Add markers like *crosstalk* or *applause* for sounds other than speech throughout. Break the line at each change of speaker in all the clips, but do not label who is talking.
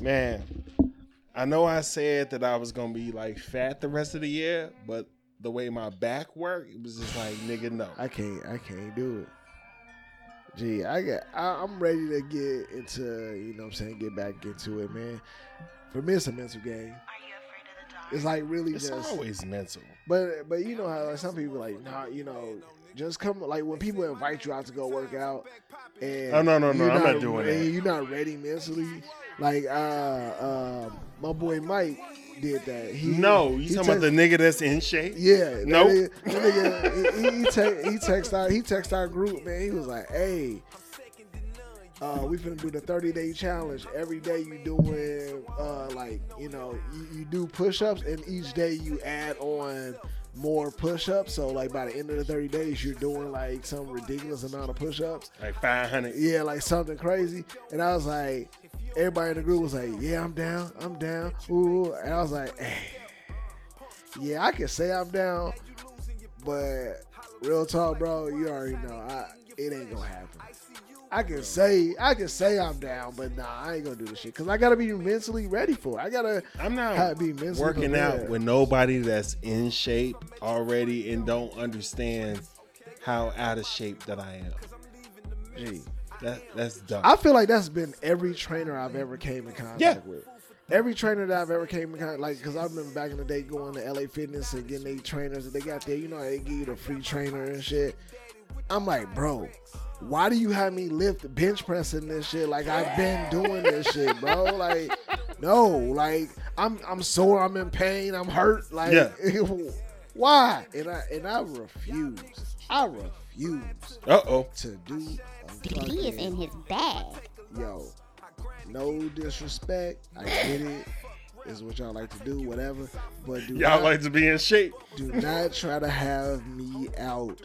Man, I know I said that I was gonna be like fat the rest of the year, but the way my back worked, it was just like nigga, no.
I can't. I can't do it. Gee, I got. I, I'm ready to get into. You know, what I'm saying, get back into it, man. For me, it's a mental game. It's like really
It's
just.
always mental.
But but you know how like, some people like nah you know just come like when people invite you out to go work out and
Oh, no, no, no,
you're
I'm not doing
and
that.
You're not ready mentally. Like uh, uh my boy Mike did that. He,
No, you
he
talking about the nigga that's in shape?
yeah, that
Nope.
nigga- he, he, te- he text our he text our group, man. He was like, "Hey, uh, we finna do the 30 day challenge. Every day you doing uh, like you know you, you do push ups, and each day you add on more push ups. So like by the end of the 30 days, you're doing like some ridiculous amount of push ups.
Like five hundred.
Yeah, like something crazy. And I was like, everybody in the group was like, "Yeah, I'm down. I'm down." Ooh, and I was like, "Hey, yeah, I can say I'm down, but real talk, bro, you already know, I it ain't gonna happen." I can say I can say I'm down, but nah, I ain't gonna do this shit because I gotta be mentally ready for it. I gotta
I'm not
be mentally
working
prepared.
out with nobody that's in shape already and don't understand how out of shape that I am.
Gee.
That that's dumb.
I feel like that's been every trainer I've ever came in contact
Yeah.
with. Every trainer that I've ever came in contact, like, because I remember back in the day going to LA Fitness and getting they trainers that they got there. You know, they give you the free trainer and shit. I'm like, bro, why do you have me lift bench pressing this shit? Like I've been doing this shit, bro. *laughs* Like, no, like I'm I'm sore, I'm in pain, I'm hurt. Like,
Yeah. *laughs*
why? And I and I refuse. I refuse
Uh oh.
to do. A
He is in his bag.
yo, no disrespect. I get it. This what y'all like to do, whatever. But do
Y'all
not,
like to be in shape.
do not try to have me out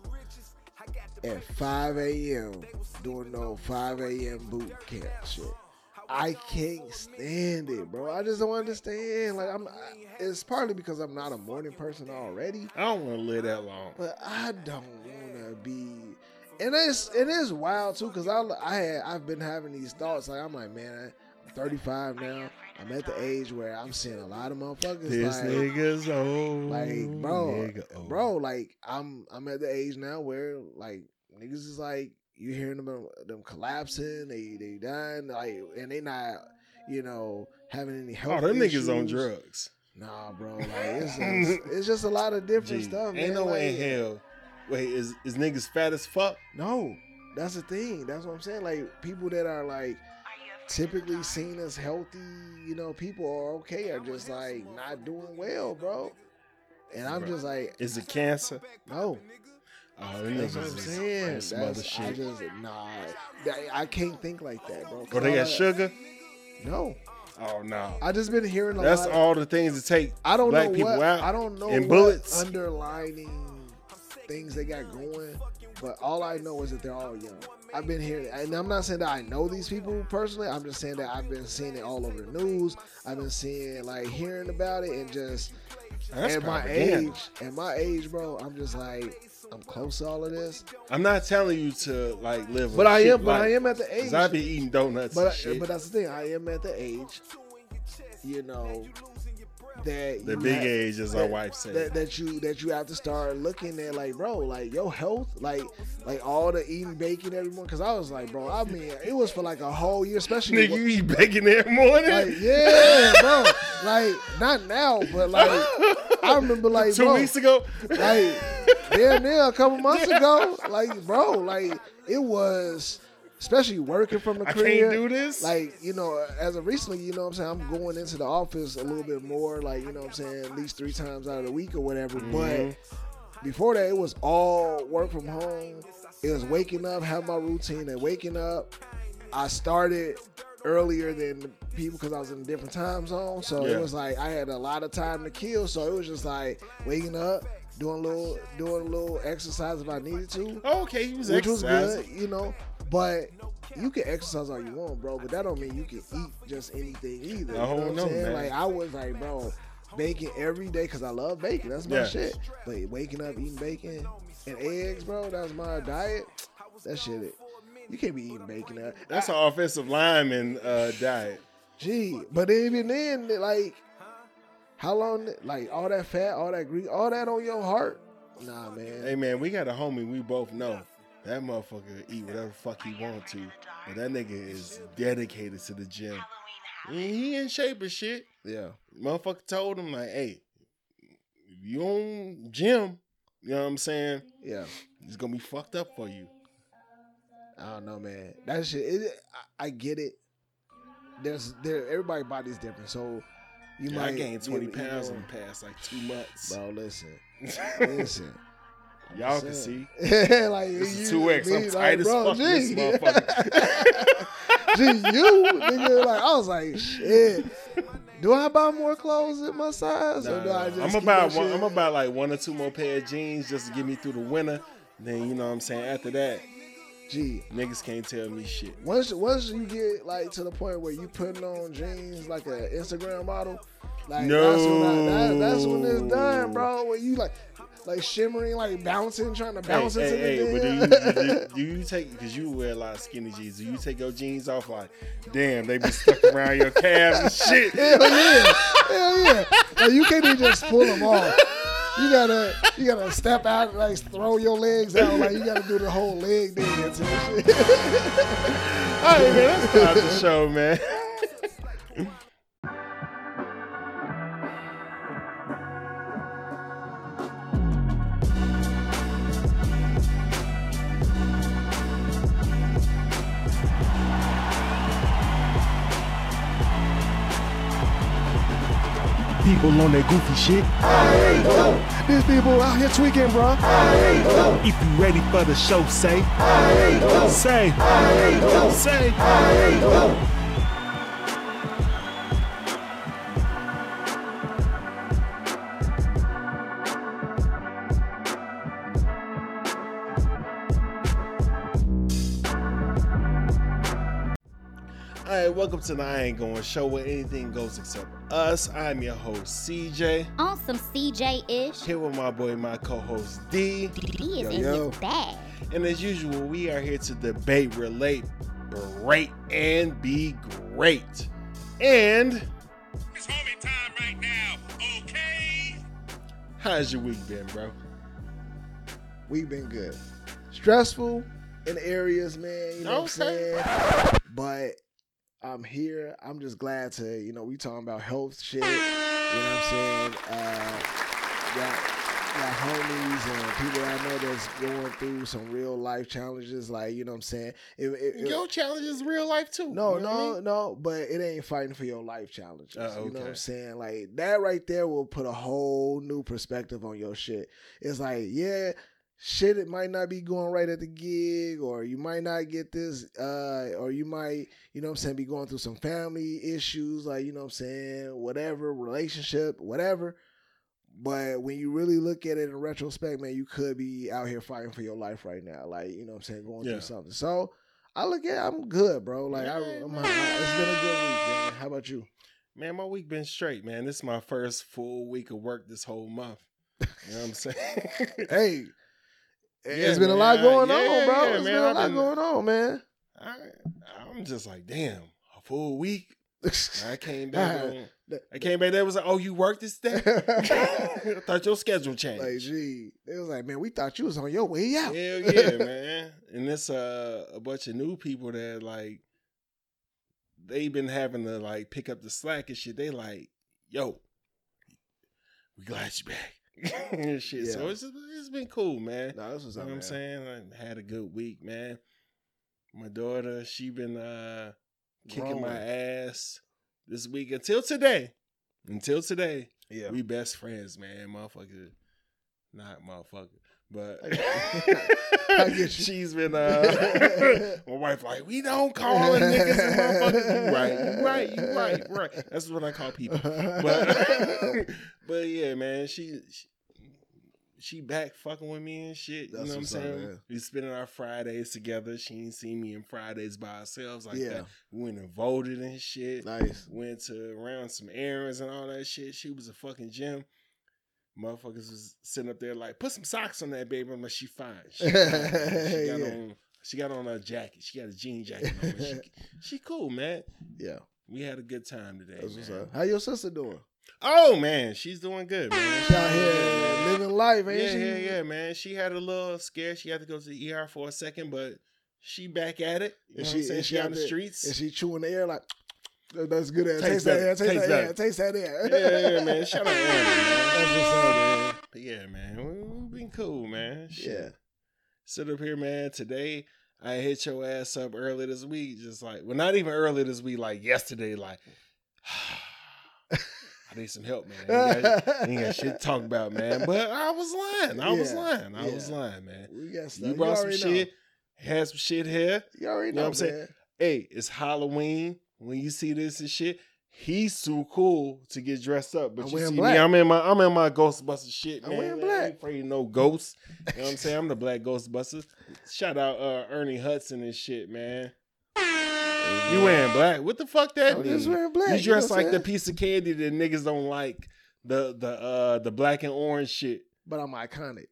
at 5 a.m. doing no 5 a.m. boot camp shit. I can't stand it, bro. I just don't understand. Like I'm, I, it's partly because I'm not a morning person already.
I don't want to live that long.
But I don't want to be. And it's it is wild too, cause I I had I've been having these thoughts. Like I'm like, man, I'm 35 now. I'm at the age where I'm seeing a lot of motherfuckers.
This
like,
nigga's old.
like, bro,
nigga old.
bro, like I'm I'm at the age now where like niggas is like you hearing them them collapsing, they they dying, like, and they not you know having any oh, health.
Oh, them niggas on drugs.
Nah, bro, like it's just, it's just a lot of different
Gee,
stuff.
ain't
man.
no way in hell. Wait, is is niggas fat as fuck?
No, that's the thing. That's what I'm saying. Like people that are like typically seen as healthy, you know, people are okay are just like not doing well, bro. And I'm just like,
Is it cancer?
no.
Oh, oh
That's
niggas
what I'm saying.
on some
That's, I just nah. that- I can't think like that, bro.
Or they got sugar?
No,
Oh no.
I just been hearing a
That's
lot. of-
all the things to take
I don't
black
know
people
what.
out.
I don't know
and bullets.
underlining things they got going, but all I know is that they're all young. I've been hearing, and I'm not saying that I know these people personally. I'm just saying that I've been seeing it all over the news. I've been seeing, like, hearing about it, and just
That's
at my age, at my age, bro, I'm just like, I'm close to all of this.
I'm not telling you to like live.
But I am, but I am at the age.
I've been eating donuts
but
shit.
but that's the thing. I am at the age, you know, that
the big
have-
age, as our wife said.
that, that you that you have to start looking at like bro like your health like like all the eating bacon every morning because I was like bro I mean it was for like a whole year especially
Nigga, you eat bacon every morning?
like yeah bro like not now but like I remember like
Two
bro,
weeks ago?
like damn near a couple months *laughs* ago like bro like it was especially working from the
I can't do this?
like you know as of recently you know what i'm saying? I'm going into the office a little bit more like you know what i'm saying at least three times out of the week or whatever.
Mhm.
but before that it was all work from home. It was waking up have my routine and waking up. I started earlier than people because i was in a different time zone. So
Yeah.
it was like i had a lot of time to kill. So it was just like waking up doing a little doing a little exercise if i needed to.
Oh, okay, he was
which was good, you know. But you can exercise all you want, bro. But that don't mean you can eat just anything either. You know what I'm
no,
saying?
man.
Like I was like, bro, bacon every day because I love bacon. That's my
Yeah.
shit. But waking up eating bacon and eggs, bro, that's my diet. That shit, you can't be eating bacon.
That's an offensive lineman uh, diet.
Gee, but even then, like, how long? Like all that fat, all that grease, all that on your heart? Nah, man.
Hey man, we got a homie. We both know that motherfucker eat whatever the fuck he want to, but that nigga is dedicated to the gym. He he in shape as shit.
Yeah,
Motherfucker told him like, hey, if you on gym, you know what I'm saying?
yeah.
It's gonna be fucked up for you.
I don't know, man. That shit. It, I, I get it. There's there. Everybody body's different, so you
Yeah,
might
I gained 20
you
pounds
know,
in the past like two months.
Bro, listen, *laughs* listen. I'm
Y'all can see. *laughs*
like
This is
you-
2X. I'm tight as
bro,
fuck, this motherfucker. *laughs*
Gee, you nigga, like I was like, shit. Do I buy more clothes in my size, or
Nah,
do I just
I'm about one. I'm about like one or two more pair of jeans just to get me through the winter. Then you know what I'm saying. After that,
Gee,
niggas can't tell me shit.
once once you get like to the point where you putting on jeans like an Instagram model, like that's when I, that, that's when it's done, bro. When you like like shimmering, like bouncing, trying to bounce
hey,
into
hey,
the
hey, but do you, do, *laughs* do you take because you wear a lot of skinny jeans? Do you take your jeans off like, damn, they be stuck around your calves and *laughs* shit?
Hell yeah, hell yeah. Like you can't even just pull them off. You gotta, you gotta step out, and like throw your legs out, like you gotta do the whole leg dance and shit. *laughs*
All right, man, let's start the show, man.
People on that goofy shit. I ain't go.
These people out here tweaking, bro. I ain't go.
If you ready for the show, say. I ain't go. Say. I ain't go. Say. I ain't go.
All right, welcome to the I Ain't Going Show where anything goes except us. I'm your host, CJ.
on some CJ ish.
Here with my boy, my co-host D.
D is
Yo,
in
yo.
his bag.
And as usual, we are here to debate, relate, berate, and be great. And
It's homie time right now, okay?
how's your week been, bro?
We've been good. Stressful in areas, man. You know what I'm saying? But I'm here. I'm just glad to, you know, we talking about health shit. You know what I'm saying? Uh, got, got homies and people I know that's going through some real life challenges. Like, you know what I'm saying? It, it, it-
Your challenge is real life too.
no,
you know what I
no,
mean?
no, but it ain't fighting for your life challenges.
Uh,
You know what. I'm saying? Like that right there will put a whole new perspective on your shit. It's like, yeah, shit, it might not be going right at the gig, or you might not get this, uh, or you might, you know what I'm saying, be going through some family issues, like, you know what I'm saying, whatever, relationship, whatever. But when you really look at it in retrospect, man, you could be out here fighting for your life right now. Like, you know what I'm saying, going
Yeah.
through something. So I look at I'm good, bro. Like I,
Yeah,
I'm,
man.
I- it's been a good week, man. How about you?
Man, my week been straight, man. This is my first full week of work this whole month. You know what I'm saying? *laughs*
Hey,
Yeah,
it's been a lot going on, bro. it's
man.
been a lot
been-
going on, man.
I, I'm just like, damn, a full week. *laughs* I came back. On, I came back. There was like, oh, you worked this day. *laughs* *laughs* I thought your schedule changed.
like, gee, it was like, man, we thought you was on your way out.
Hell yeah, man. And it's uh, a bunch of new people that like they been having to like pick up the slack and shit. They like, yo, we glad you back. And *laughs* shit. So
Yeah.
it's it's been cool, man.
No, this was
You know what I'm saying? I had a good week, man. My daughter, she been uh kicking my ass this week until today. Until today.
Yeah.
We best friends, man. Motherfucker. Not motherfucker. But *laughs*
I get you.
she's been uh *laughs* my wife like, we don't call them niggas and motherfuckers. You right, you right, you right, you right. That's what I call people. But *laughs* but yeah, man, she, she she back fucking with me and shit.
That's
you know what I'm
up,
saying? We spending our Fridays together. She ain't seen me in Fridays by ourselves like
Yeah.
that. We went and voted and shit.
nice.
Went to around some errands and all that shit. She was a fucking gym. Motherfuckers was sitting up there like, put some socks on that baby. I'm like, she fine. She, *laughs* fine. she got
Yeah.
on she got on a jacket. She got a jean jacket on. She, *laughs* she cool, man.
Yeah.
we had a good time today,
That's what's
man.
up. How your sister doing?
Oh man, she's doing good, man.
She out here living life, ain't
yeah,
she?
yeah, yeah, man. She had a little scare. She had to go to the ER for a second, but she back at it. You know
Is
what
she-
I'm saying? She,
she
in the
there-
streets.
And she chewing the air like that's good air.
Taste
Taste that air. Taste
Taste
that air. Taste that air.
yeah, yeah, man. Shout out Aaron, *laughs* man.
That's what's up, man.
But yeah, man. we- We've been cool, man. Shit.
Yeah.
Sit up here, man. Today, I hit your ass up early this week. Just like, well, not even early this week, like yesterday, like, *sighs* I need some help, man. Ain't got, ain't got shit to talk about, man. But I was lying. I was lying. I was lying, man.
We got stuff.
You brought some
know.
shit, had some shit here.
You already
You
know,
know what I'm saying? Hey, it's Halloween. When you see this and shit, he's too cool to get dressed up. But
I'm
you see
black.
me, I'm in my I'm in my Ghostbuster shit, Man.
I'm
man.
wearing
I
black.
ain't afraid of no ghosts. You know what I'm saying? I'm the black Ghostbusters. Shout out uh, Ernie Hudson and shit, man. You wearing black? What the fuck that
I'm
mean?
just wearing black.
You
you
dress
know
like
I'm
the piece of candy that niggas don't like. The the uh the black and orange shit.
But I'm iconic.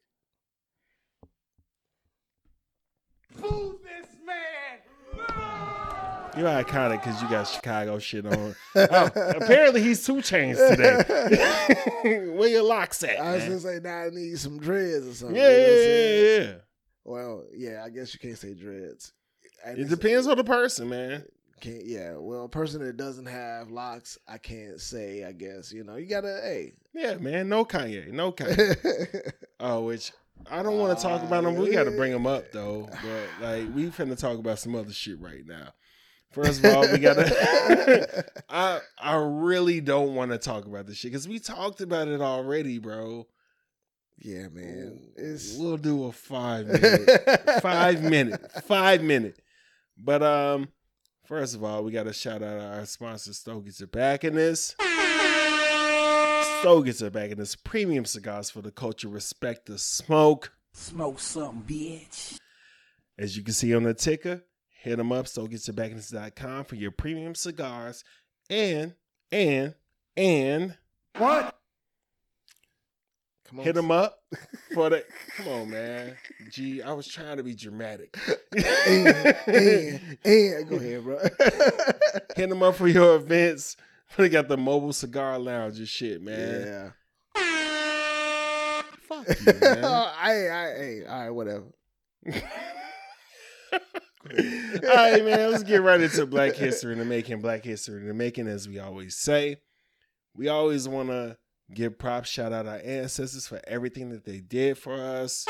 You're iconic because you got Chicago shit on. oh, apparently he's two chains today. *laughs* Where your locks at?
I was
man?
gonna say now I need some dreads or something.
Yeah,
you know
yeah, yeah.
Well, yeah, I guess you can't say dreads. I
It depends on the person, man.
Can't yeah. Well, a person that doesn't have locks, I can't say. I guess you know you gotta. Hey,
Yeah, man. No Kanye. No *laughs* Kanye. oh, which I don't want to talk about uh, him. We got to bring him up though. But like, we finna talk about some other shit right now. First of all, we gotta. *laughs* *laughs* I I really don't want to talk about this shit because we talked about it already, bro.
yeah, man. It's
We'll do a five *laughs* minute, five minute, five minute. But um, first of all, we got to shout out our sponsor, Stogies Tobacconist. Stogies Tobacconist premium cigars for the culture. Respect the smoke.
Smoke something, bitch.
As you can see on the ticker, hit them up, StogiesTobacconist.com for your premium cigars. And, and, and
What?
come on.
hit them up for the. Come on, man. Gee, I was trying to be dramatic.
and, and, and go ahead, bro. *laughs*
Hit them up for your events. But they got the mobile cigar lounge and shit, man.
yeah.
Fuck you, man. *laughs*
I, I, hey, all right, whatever. *laughs* *laughs*
All right, man. Let's get right into Black History in the Making. Black History in the Making, as we always say. We always want to give props, shout out our ancestors for everything that they did for us.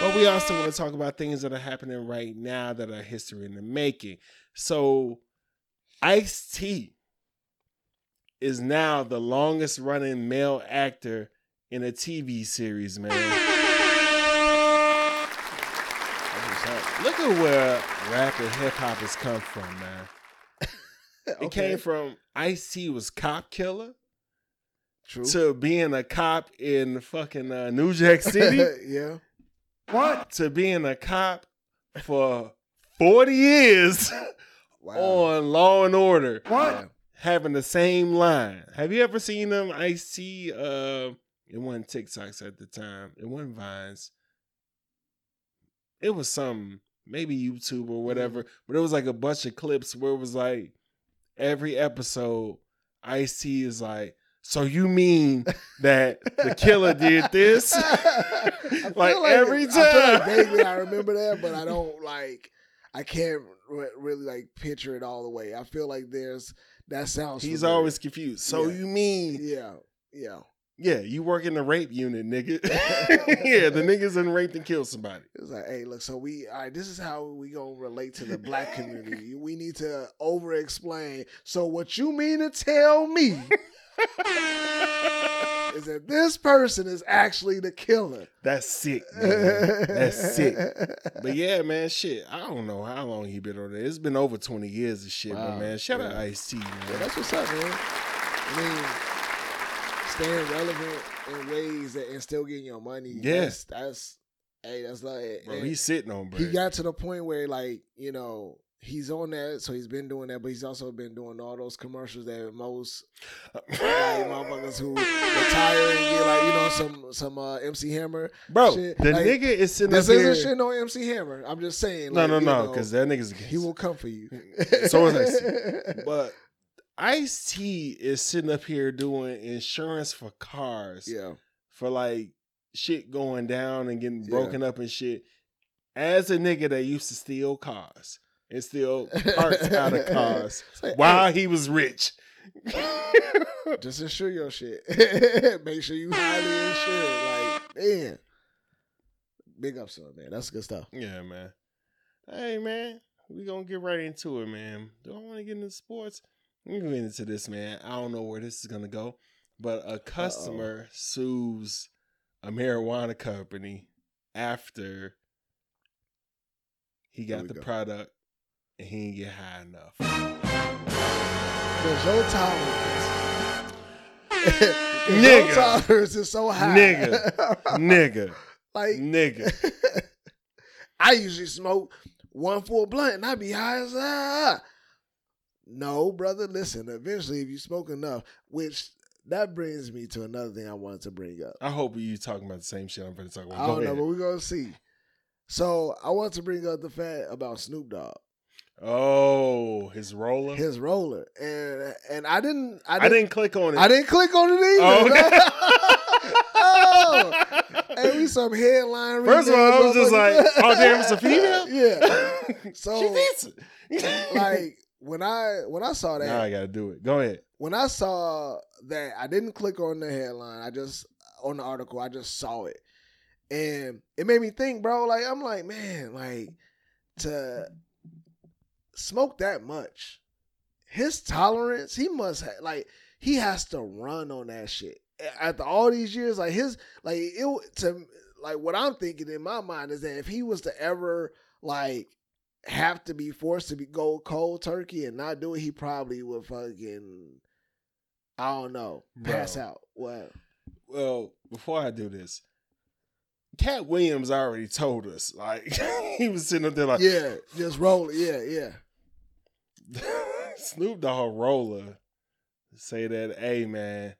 But we also want to talk about things that are happening right now that are history in the making. So, Ice T is now the longest running male actor in a TV series, man. Look at where rap and hip hop has come from, man. *laughs* It
Okay.
came from Ice T was cop killer
True.
to being a cop in fucking uh, New Jack City *laughs*
yeah.
What?
to being a cop for 40 years *laughs*
Wow.
on Law and Order,
What?
Yeah.
having the same line. Have you ever seen them? Ice T, uh, it wasn't TikToks at the time, it wasn't Vines. It was some maybe YouTube or mm-hmm. whatever, but it was like a bunch of clips where it was like every episode, Ice T is like, so you mean *laughs* that the killer did this? *laughs*
I feel
like, every
I feel like
time.
vaguely I remember *laughs* that, but I don't like. I can't re- really like picture it all the way. I feel like there's that sounds.
He's
familiar.
always confused. So
Yeah.
you mean,
yeah, yeah.
Yeah, you work in the rape unit, nigga. *laughs* yeah, the niggas in raped and killed somebody.
It's like, hey, look. So we, all right. This is how we gonna relate to the black community. *laughs* we need to over explain. So what you mean to tell me is that this person is actually the killer?
That's sick, *laughs* man. That's sick. But yeah, man, shit. I don't know how long he been on there. It's been over 20 years of shit, but
Wow.
man, shout out
Yeah.
Ice T, man.
Yeah, that's what's up, man. I mean, staying relevant in ways that and still getting your money.
Yeah.
that's, that's hey, that's like
Bro, he's sitting on, bro.
he got to the point where like you know he's on that, so he's been doing that, but he's also been doing all those commercials that most like *laughs* motherfuckers who retire and get like you know some some uh, MC Hammer.
Bro,
shit.
the
Like,
nigga is sitting
This
up
isn't shit no MC Hammer. I'm just saying.
No,
like,
no, no, because that nigga's
he will come for you. *laughs*
So is Ice-T. *laughs* But Ice T is sitting up here doing insurance for cars
Yeah.
for like shit going down and getting
Yeah.
broken up and shit. As a nigga that used to steal cars and steal parts out of *laughs* cars
like,
while he was rich. *laughs* *laughs*
just insure your shit. Make sure you highly insured. Like, man. Big ups to him, man. That's good stuff.
yeah, man. Hey, man, we gonna get right into it, man. Do I want to get into sports? We can get into this, man. I don't know where this is gonna go, but a customer sues a marijuana company after he got the
go.
product and he didn't get high enough.
Because your tolerance. *laughs*
Nigga.
Your tolerance is so high.
Nigga. Nigga, *laughs*
like,
nigga. *laughs*
I usually smoke one full blunt and I be high as ah. No, brother, listen. Eventually, if you smoke enough, which that brings me to another thing I wanted to bring up.
I hope you talking about the same shit I'm going to talk about.
I don't know,
ahead.
but we're gonna see. So I want to bring up the fact about Snoop Dogg,
Oh, his roller.
his roller, and and I didn't, I
I
didn't,
didn't click on it.
I didn't click on it
Oh,
either.
okay. *laughs*
oh, hey, we some headline.
First of all, I was just like, oh, damn, it's a female? *laughs*
yeah. *laughs* So, like when I when I saw that,
now I got to do it. Go ahead.
when I saw that, I didn't click on the headline. I just on the article. I just saw it, and it made me think, bro. Like I'm like, man, like to smoke that much, his tolerance. He must have like he has to run on that shit after all these years. Like his like it to like what I'm thinking in my mind is that if he was to ever like have to be forced to be go cold turkey and not do it, he probably would fucking I don't know pass
Bro.
out. What?
Well, before I do this, Katt Williams already told us. Like, *laughs* he was sitting up there like,
yeah, just roll it. Yeah, yeah. *laughs*
Snoop Dogg roller say that, hey, man,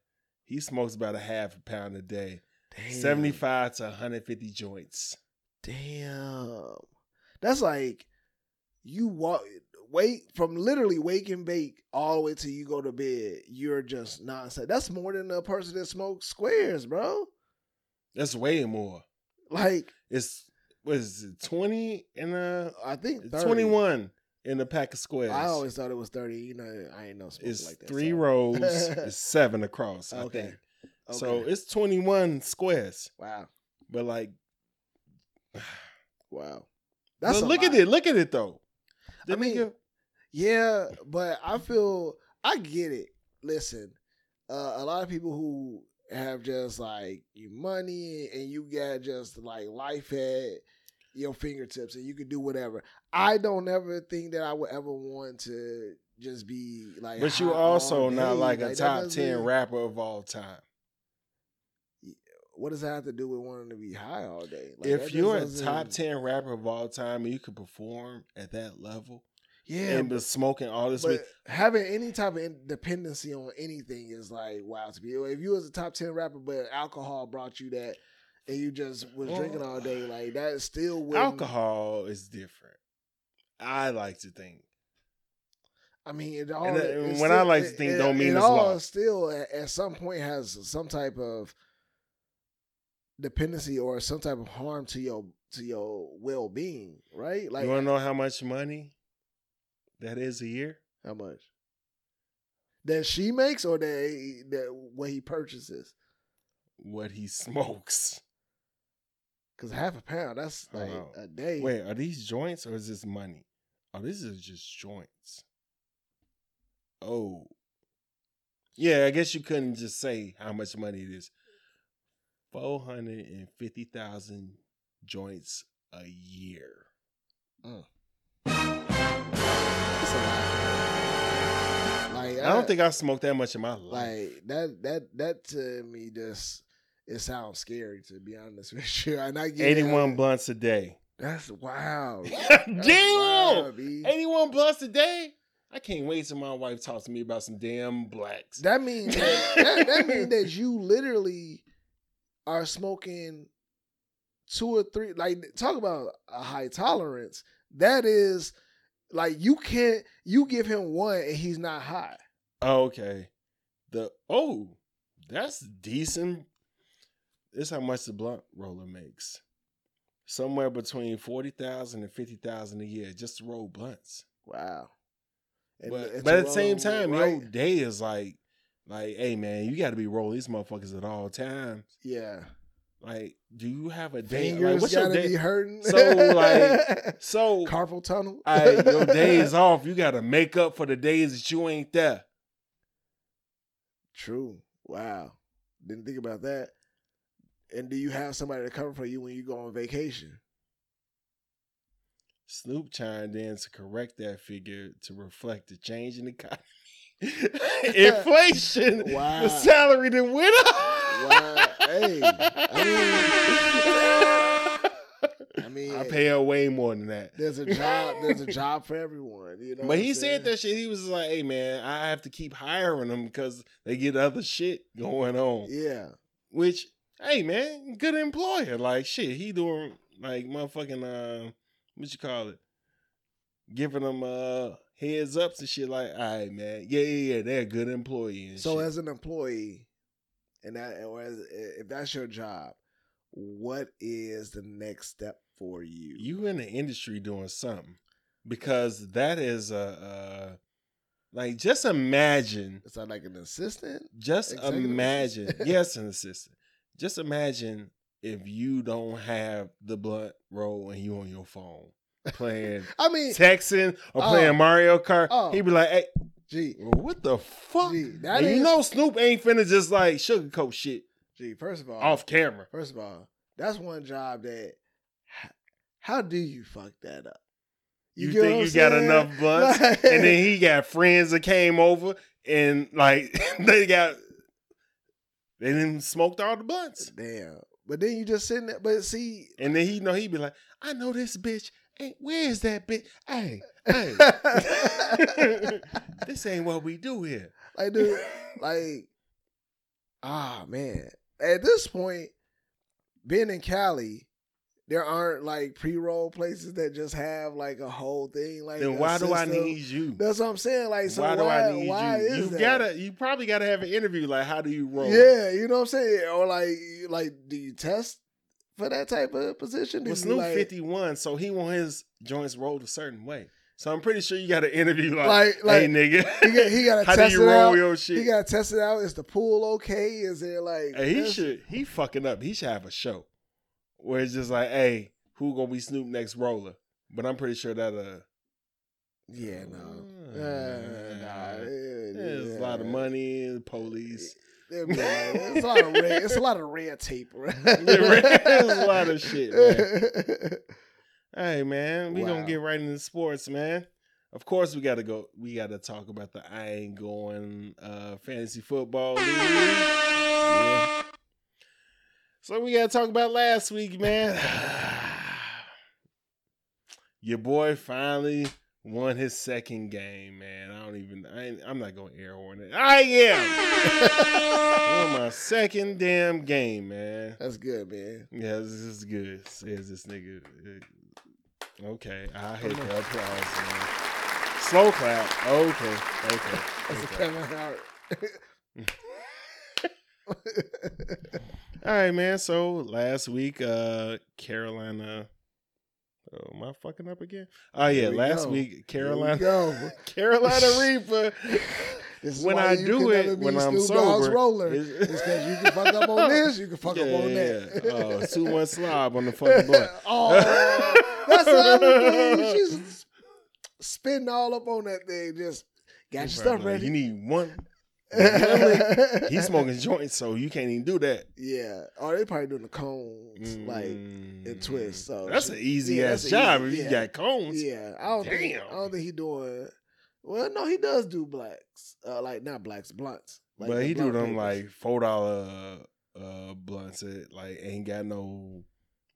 he smokes about a half a pound a day.
Damn.
75 to 150 joints.
Damn. That's like you walk wait from literally wake and bake all the way till you go to bed. You're just nonstop. That's more than a person that smokes squares, bro.
That's way more.
Like
It's, was it, 20 in a,
I think 30.
21 in a pack of squares.
I always thought it was thirty. You know, I ain't no smoke
it's
like that.
three
so.
rows, *laughs* it's seven across, I
Okay.
think.
Okay.
So it's 21 squares.
wow,
But like, *sighs*
wow. a
look at it. Look at it though.
I mean, Yeah, but I feel I get it. Listen, uh, a lot of people who have just like your money and you got just like life at your fingertips and you can do whatever. I don't ever think that I would ever want to just be like.
but you also not like a top ten rapper of all time.
What does that have to do with wanting to be high all day? Like,
if you're a top ten rapper of all time and you can perform at that level
yeah,
and been smoking all this
But
weed,
having any type of dependency on anything is like wow to me. If you was a top ten rapper, but alcohol brought you that, and you just was drinking all day, like that still would
alcohol is different. I like to think.
I mean, it all.
And,
it
when I like to think don't mean
it
it's
all still at, at some point has some type of dependency or some type of harm to your to your well being, right? Like
you want to know how much money that is a year?
how much that she makes or that that what he purchases.
What he smokes.
Cause half a pound, that's like
Oh.
a day.
Wait, are these joints or is this money? Oh, this is just joints. Oh. Yeah, I guess you couldn't just say how much money it is. 450,000 joints a year.
Mm. A. Like
I don't think I smoked that much in my life.
like that. That that to me just it sounds scary to be honest *laughs* with you. And I get
81
it.
blunts a day.
That's wow.
Damn!
Wild, *laughs*
81 blunts a day? I can't wait till my wife talks to me about some damn blacks.
That means that, that, that means that you literally are smoking two or three. Like talk about a high tolerance. That is like you can't. You give him one and he's not high.
Oh, okay. The oh, that's decent. This how much the blunt roller makes. Somewhere between forty thousand and fifty thousand a year just to roll blunts.
Wow. And-
But,
and
but at the same time,
right-
your day is like, like, hey man, you got to be rolling these motherfuckers at all times.
yeah,
Like, do you have a day?
fingers
Like, what's your
gotta
day?
be hurting.
So, like, *laughs* So,
carpal tunnel.
I, your days *laughs* off, you got to make up for the days that you ain't there.
True. Wow. Didn't think about that. And do you have somebody to cover for you when you go on vacation?
Snoop chimed in to correct that figure to reflect the change in the *laughs* economy. Inflation. *laughs*
Wow.
The salary done went up.
Wow. Hey, I mean, *laughs*
I pay her way more than that.
there's a job. There's a job for everyone. You know.
But he said that shit. He was like, "Hey man, I have to keep hiring them because they get other shit going on."
Yeah.
Which, hey man, good employer. Like shit, he doing like motherfucking uh, what you call it? Giving them uh heads ups and shit. Like, all right, man, yeah, yeah, yeah, they're a good employee.
So
shit.
as an employee, and that, or as, if that's your job, what is the next step for you?
you in the industry doing something because that is a uh, like just imagine
Is that like an assistant?
Just
Executive
imagine, yes, an *laughs* assistant. Just imagine if you don't have the blunt roll and you on your phone playing, *laughs*
I mean,
texting or
Oh.
playing Mario Kart.
Oh.
He'd be like, "Hey,
gee,
what the fuck?"
gee,
you know, Snoop ain't finna just like sugarcoat shit
gee. First of all,
off camera.
First of all, that's one job that. How do you fuck that up?
You,
what
think you got enough blunts, *laughs*
Like-
and then he got friends that came over and like *laughs* they got they didn't smoked all the blunts.
Damn. But then you just sitting there. But see,
And then he know he'd be like, I know this bitch. Hey, where is that bitch? Hey, hey. *laughs* this ain't what we do here.
like, dude, like, ah, man. At this point, being in Cali, there aren't like pre-roll places that just have like a whole thing. Like,
then why do I need you?
That's what I'm saying. Like, so
why
why,
do I need
why
you? You
that?
gotta, you probably gotta have an interview. Like, how do you roll?
Yeah, you know what I'm saying? Or like, like, do you test for that type of position?
Well, Snoop
like,
51, so he want his joints rolled a certain way. So I'm pretty sure you got to interview like,
Like- like,
hey nigga,
He got, he got to *laughs*
how
test
do you
it
roll
out.
your shit?
He got to test it out. Is the pool okay? Is there like?
Hey, he
this-
should. He fucking up. He should have a show where it's just like, hey, who gonna be Snoop next roller? But I'm pretty sure that uh,
Yeah, no.
Uh,
Uh, nah, it-
there's
yeah.
a lot of money, the police.
Like- it's a lot of red. It's a lot of red tape. Right? *laughs*
There's *laughs* a lot of shit, man. *laughs* Hey man, we
Wow.
gonna get right into sports, man. Of course, we gotta go. We gotta talk about the I ain't going uh, fantasy football league. Yeah. So we gotta talk about last week, man. *sighs* Your boy finally won his second game, man. I don't even. I I'm not gonna air horn it. I am. won my second damn game, man.
That's good, man.
Yeah, this is good. Says this nigga. Okay, I hit the applause. Man. Slow clap. Okay, okay. *laughs*
That's a
okay.
Kevin Hart. *laughs*
All right, man. So last week, uh, Carolina. Oh, am I fucking up again? Oh yeah,
we
last
go.
week
Here we
Carolina. *laughs* Carolina Reaper. *laughs*
This is
When I do it, when I'm
Snoop
sober,
roller.
it's-
because you can fuck up on *laughs* this, you can fuck up on that.
Yeah, Oh, too much slob on the fucking blunt.
oh, that's the other thing. She's spitting all up on that thing. Just got your stuff
Like, You need one. *laughs* He's smoking joints, so you can't even do that.
Yeah. Or they probably doing the cones, like and twist. So
Mm. that's an easy
yeah,
ass job
easy,
if you
yeah.
got cones.
Yeah, I don't think
Damn.
I don't think he doing. Well, no, he does do blacks. Uh, like not blacks, blunts. Like
but he do them
papers.
like four dollar uh blunts that like ain't got no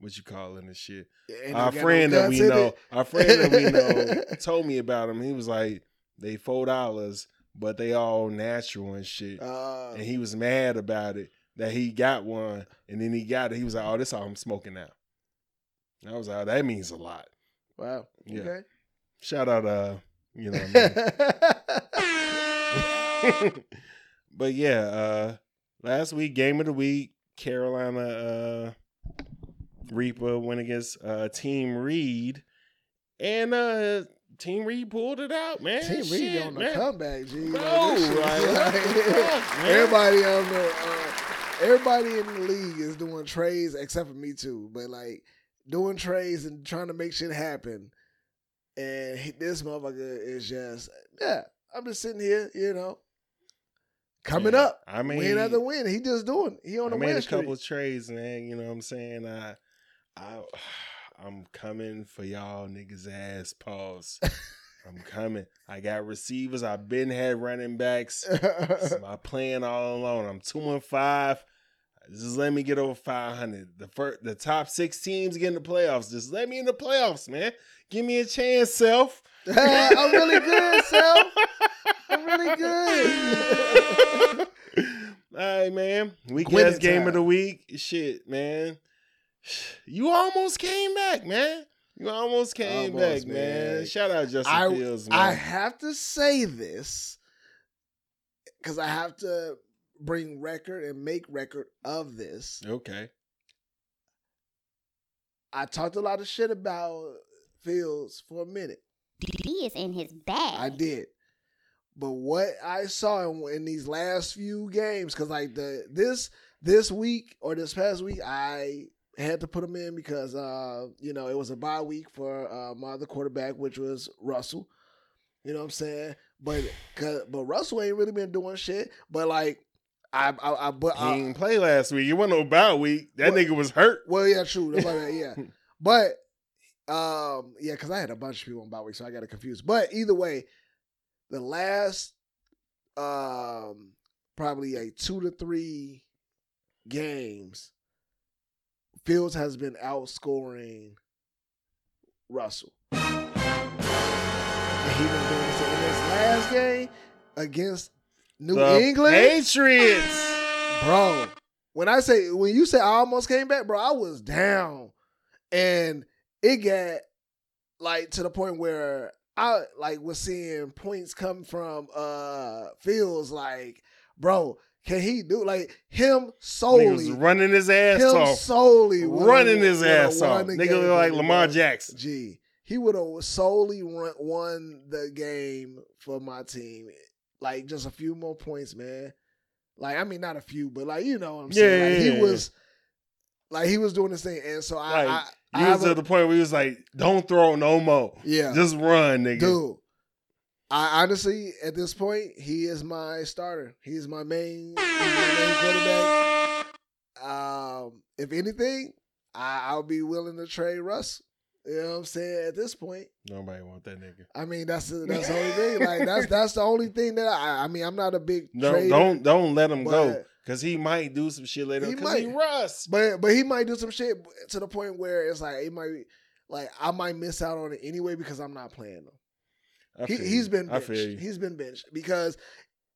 what you call it and shit. Our
got no
friend that we know,
it.
our friend that we know *laughs* told me about him. He was like, they four dollars, but they all natural and shit.
Uh,
and he was mad about it that he got one, and then he got it. He was like, "Oh, this all I'm smoking now." I was like, oh, "That means a lot."
wow.
Yeah.
Okay.
Shout out, uh, you know, what I mean? *laughs* but yeah, uh last week game of the week, Carolina uh Reaper went against uh Team Reed. And uh Team Reed pulled it out, man.
Team Reed
Shit,
on the
man.
comeback, G.
Bro,
Like, shit-
like, what the *laughs* fuck, man?
everybody on the uh, everybody in the league is doing trades except for me too. But like doing trades and trying to make shit happen. And he, this motherfucker is just yeah. I'm just sitting here, you know, coming
Yeah,
up.
I mean,
win after win. He just doing. He on
I
the
made
win
a couple of trades, man. You know what I'm saying? I, I, I'm coming for y'all niggas ass. Pause. *laughs* I'm coming. I got receivers. I've been had running backs. It's my plan all alone. I'm two and five. Just let me get over 500. The first, the top six teams get in the playoffs. Just let me in the playoffs, man. Give me a chance, self. *laughs*
I'm really good, self. I'm really good. *laughs*
All right, man. Week game
time.
of the week. Shit, man. You almost came back, man. You almost came
Almost,
back, man.
man.
Shout out Justin
I,
Fields, man.
I have to say this because I have to bring record and make record of this.
okay.
I talked a lot of shit about Fields for a minute.
He is in his bag.
I did. But what I saw in, in these last few games, because like the this this week or this past week, I had to put him in because uh you know it was a bye week for uh, my other quarterback, which was Russell. You know what I'm saying? But but Russell ain't really been doing shit. But like I I, I but
He
I,
didn't play last week. It wasn't no bye week. That
What?
nigga was hurt.
well yeah true like that, yeah. *laughs* But um yeah, because I had a bunch of people on bye week, so I got it confused. But either way, the last um probably a two to three games, Fields has been outscoring Russell. And he been doing this in this last game against New
the
England.
Patriots.
Bro, when I say when you say I almost came back, bro, I was down. And it got like to the point where I like was seeing points come from uh Fields like, bro, can he do like him solely
running his ass
him
off.
solely
running his ass off. Nigga like Lamar. Jackson.
Gee, he would have solely run, won the game for my team. Like just a few more points, man. Like I mean, not a few, but like you know what I'm saying.
Yeah,
like
yeah,
he was, like he was doing this thing, and so I,
Like,
I,
was at the point where he was like, "Don't throw no more.
yeah,
Just run, nigga."
dude. I honestly, at this point, he is my starter. He's my main, he's my main quarterback. Um, if anything, I, I'll be willing to trade Russ. You know what I'm saying? At this point,
Nobody want that nigga.
I mean, that's the, that's the only thing. Like that's *laughs* that's the only thing that I. I mean, I'm not a big
No,
trader,
don't don't let him go because he might do some shit later.
He
Because he,
might.
Russ.
But but he might do some shit to the point where it's like it might be like I might miss out on it anyway because I'm not playing them. He,
has
been benched. He's been benched because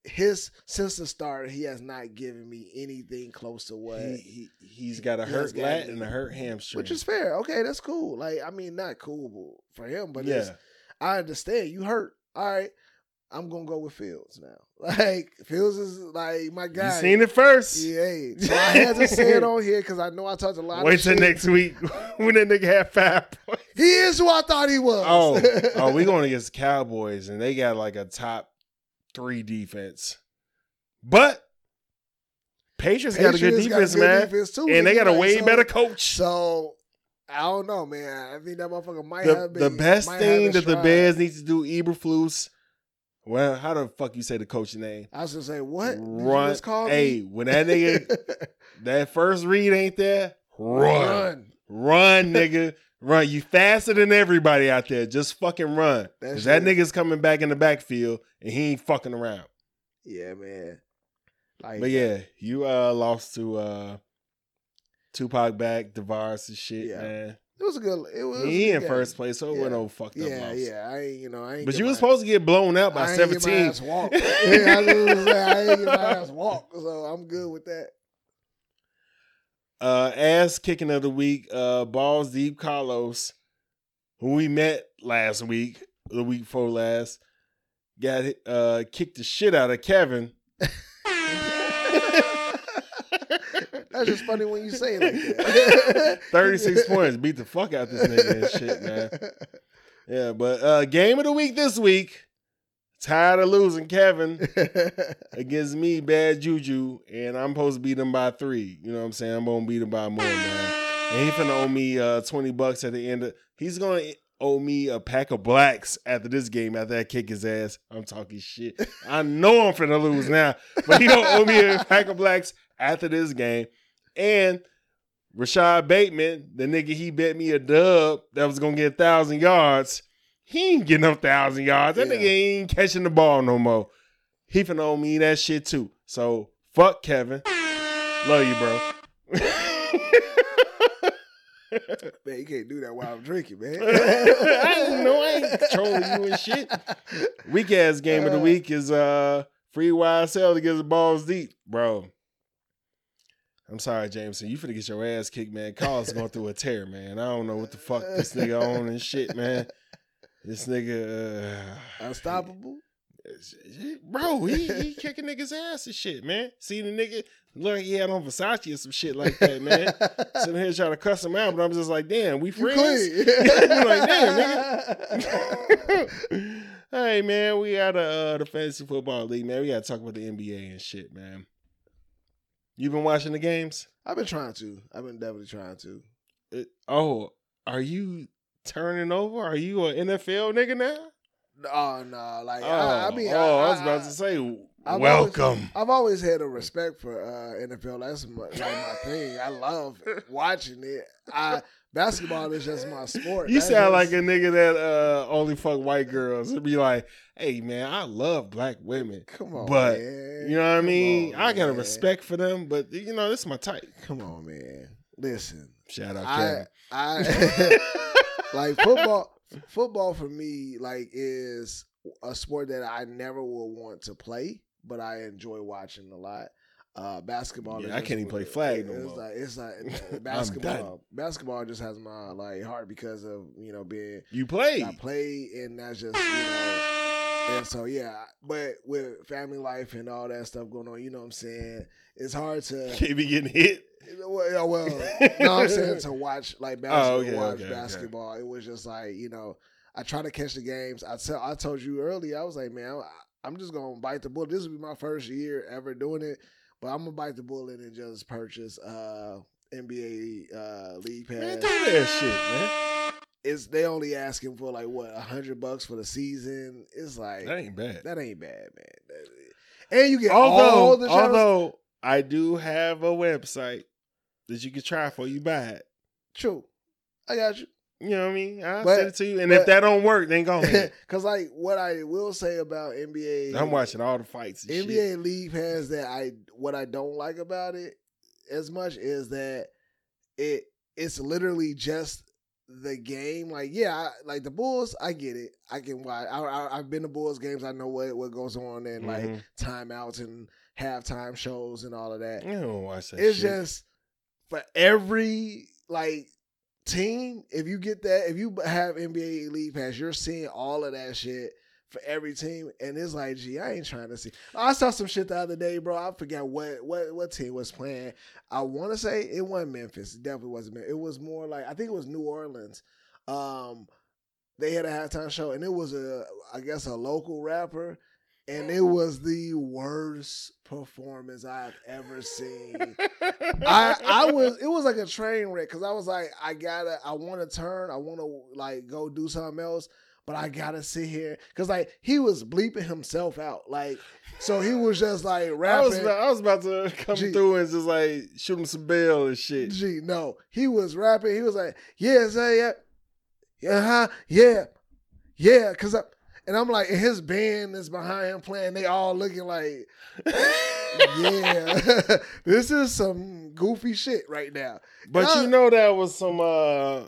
his since the start he has not given me anything close to what.
He, he he's got a
He
hurt lat and a hurt hamstring.
which is fair. Okay, that's cool. Like I mean, not cool for him, but it's,
yeah.
I understand. You hurt. All right, I'm gonna go with Fields now. *laughs* Like Fields is like my guy.
You seen it first.
Yeah, so I had to say it *laughs* on here because I know I talked a lot.
Wait
of
till
shit.
next week *laughs* when that nigga have five points.
He is who I thought he was.
Oh, oh, we going against the Cowboys and they got like a top three defense, but Patriots, got a good
Patriots got
defense, man,
defense too,
and they got a way
so-
better coach.
So I don't know, man. I think that motherfucker might
the,
have been
the best thing
have
that the. Bears need to do, Eberflus. Well, how the fuck you say the coach's name?
I was gonna say what?
Run,
call
hey,
me?
when that nigga *laughs* that first read ain't there, run, run,
run. *laughs*
nigga, run. You faster than everybody out there. Just fucking run.
That
'Cause that nigga's coming back in the backfield and he ain't fucking around.
Yeah, man. Like,
But yeah, you uh lost to uh Tupac back, Devaris and shit,
Yeah.
man.
It was a good. It was.
He in first place, so it
Yeah.
wasn't no fucked up
Yeah,
loss.
yeah. I ain't, you know, I ain't.
But you was supposed to get blown out by
I ain't get my
seventeen.
walk. *laughs* *laughs* yeah, I was I ain't get my ass walk, so I'm good with that.
uh ass kicking of the week, uh balls deep Carlos, who we met last week, the week before last. got uh kicked the shit out of Kevin. *laughs*
That's just funny when you say it like that. *laughs*
36 points, beat the fuck out this nigga and shit, man. Yeah, but uh game of the week this week. Tired of losing Kevin *laughs* against me, bad juju, and I'm supposed to beat him by three. You know what I'm saying? I'm gonna beat him by more, man. And he finna owe me uh 20 bucks at the end of he's gonna owe me a pack of blacks after this game after I kick his ass. I'm talking shit. I know I'm finna lose now, but he don't owe me a pack of blacks after this game. And Rashod Bateman, the nigga he bet me a dub that was gonna get a thousand yards. He ain't getting up thousand yards. That
Yeah.
nigga ain't catching the ball no more. He finna owe me that shit too. So fuck Kevin. Love you, bro. *laughs*
man, you can't do that while I'm drinking, man. *laughs*
I ain't know I ain't controlling you and shit. Weak ass game of the week is uh free YSL against the balls deep, bro. I'm sorry, Jameson. You finna get your ass kicked, man. Carl's going through a tear, man. I don't know what the fuck this nigga on and shit, man. This nigga, uh,
Unstoppable.
bro, he, he kicking niggas ass and shit, man. See the nigga look like he had on Versace or some shit like that, man. Sitting here trying to cuss him out, but I'm just like, damn, we
You
friends. I'm *laughs* like, damn, nigga. *laughs* hey man, we out of uh, the fantasy football league, man. We gotta talk about the NBA and shit, man. You been watching the games?
I've been trying to. I've been definitely trying to.
Uh, oh, are you turning over? Are you an NFL nigga now?
Oh no, like
Oh,
I, I mean,
oh, I,
I,
was about
I-
to say,
I've
welcome.
I've always had a respect for uh, NFL. That's my, like my thing. I love *laughs* watching it. I basketball is just my sport.
you
That's
sound like a nigga that uh, only fuck white girls. It'd be like, hey man, I love black women.
Come on,
but
man.
you know what I mean?
on,
I got a respect for them, but you know, this is my type.
Come on, man. Listen,
Shout out
I,
Kevin.
I *laughs* *laughs* like football. Football for me, like, is a sport that I never will want to play, but I enjoy watching a lot. Uh, basketball.
Yeah, I can't even play flag no
it's
more.
Like, it's like *laughs* basketball. basketball just has my like heart because of you know being
You play.
I play, and that's just you know. And so yeah, but with family life and all that stuff going on, you know what I'm saying. It's hard to *laughs*
Can't be getting hit.
well, yeah, well, no, I'm saying to watch like basketball. *laughs*
Oh, okay,
watch
okay, okay.
basketball. It was just like you know, I try to catch the games. I tell, I told you earlier. I was like, man, I, I'm just gonna bite the bullet. This will be my first year ever doing it, but I'm gonna bite the bullet and just purchase uh NBA uh league pass.
Man, do that shit, man.
It's they only asking for like what a hundred bucks for the season. It's like
That ain't bad.
that ain't bad, man. And you get all the channels.
although I do have a website that you can try for you buy it.
True, I got you.
You know what I mean? I'll
But-
send it to you. And
but-
if that don't work, then go.
Because *laughs* like what I will say about NBA,
I'm watching all the fights and shit.
NBA League Pass that I what I don't like about it as much is that it it's literally just the game. Like yeah, I, like the Bulls, I get it. I can watch. I, I, I've been to Bulls games. I know what what goes on and like
Mhm.
timeouts and halftime shows and all of that.
You don't watch that
It's
shit.
just for every like team. If you get that, if you have NBA League Pass, you're seeing all of that shit for every team, and it's like, gee, I ain't trying to see. I saw some shit the other day, bro. I forgot what what what team was playing. I want to say it wasn't Memphis. It definitely wasn't. Memphis. It was more like I think it was New Orleans. Um, they had a halftime show, and it was a I guess a local rapper. And it was the worst performance I've ever seen. *laughs* I I was it was like a train wreck because I was like I gotta I want to turn I want to like go do something else but I gotta sit here because like he was bleeping himself out like so he was just like *laughs*
I
rapping.
was, about, I was about to come through and just like shoot him some bail and shit.
Gee, no, he was rapping. He was like, yeah, yeah, yeah, huh, yeah, yeah, because I. And I'm like, his band is behind him playing. They all looking like, *laughs* yeah, *laughs* this is some goofy shit right now.
But you know that was some uh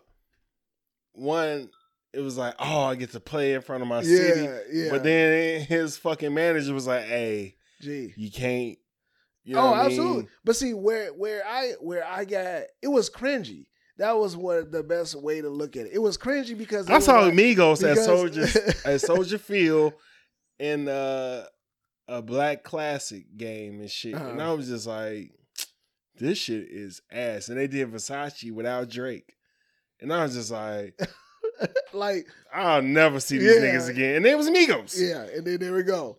one it was like, oh, I get to play in front of my city.
Yeah, yeah.
But then his fucking manager was like, hey,
Gee.
you can't you know
oh,
I mean?
absolutely. But see, where where I where I got it was cringy. That was what the best way to look at it. It was cringy because
I saw
like-
Migos at Soldier *laughs* at Soldier Field in uh, a black classic game and shit, and
Uh-huh.
I was just like, this shit is ass. And they did Versace without Drake, and I was just like, *laughs*
like,
I'll never see these
Yeah.
niggas again. And it was Migos.
yeah, and then there we go.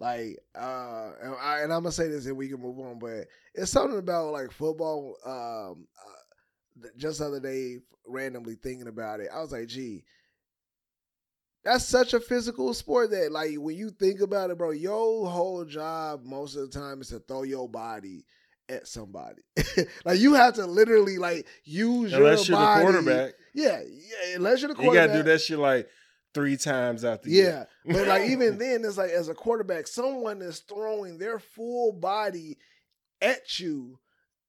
Like, uh, and, I, and I'm gonna say this, and we can move on. But it's something about like football. Um, uh, just the other day, randomly thinking about it, I was like, gee, that's such a physical sport that, like, when you think about it, bro, your whole job most of the time is to throw your body at somebody. *laughs* like, you have to literally like use
Unless
your
you're
body.
the quarterback,
Yeah, yeah. Unless you're the quarterback.
you gotta do that shit like three times out the
Yeah,
year.
but like even *laughs* then, it's like as a quarterback, someone is throwing their full body at you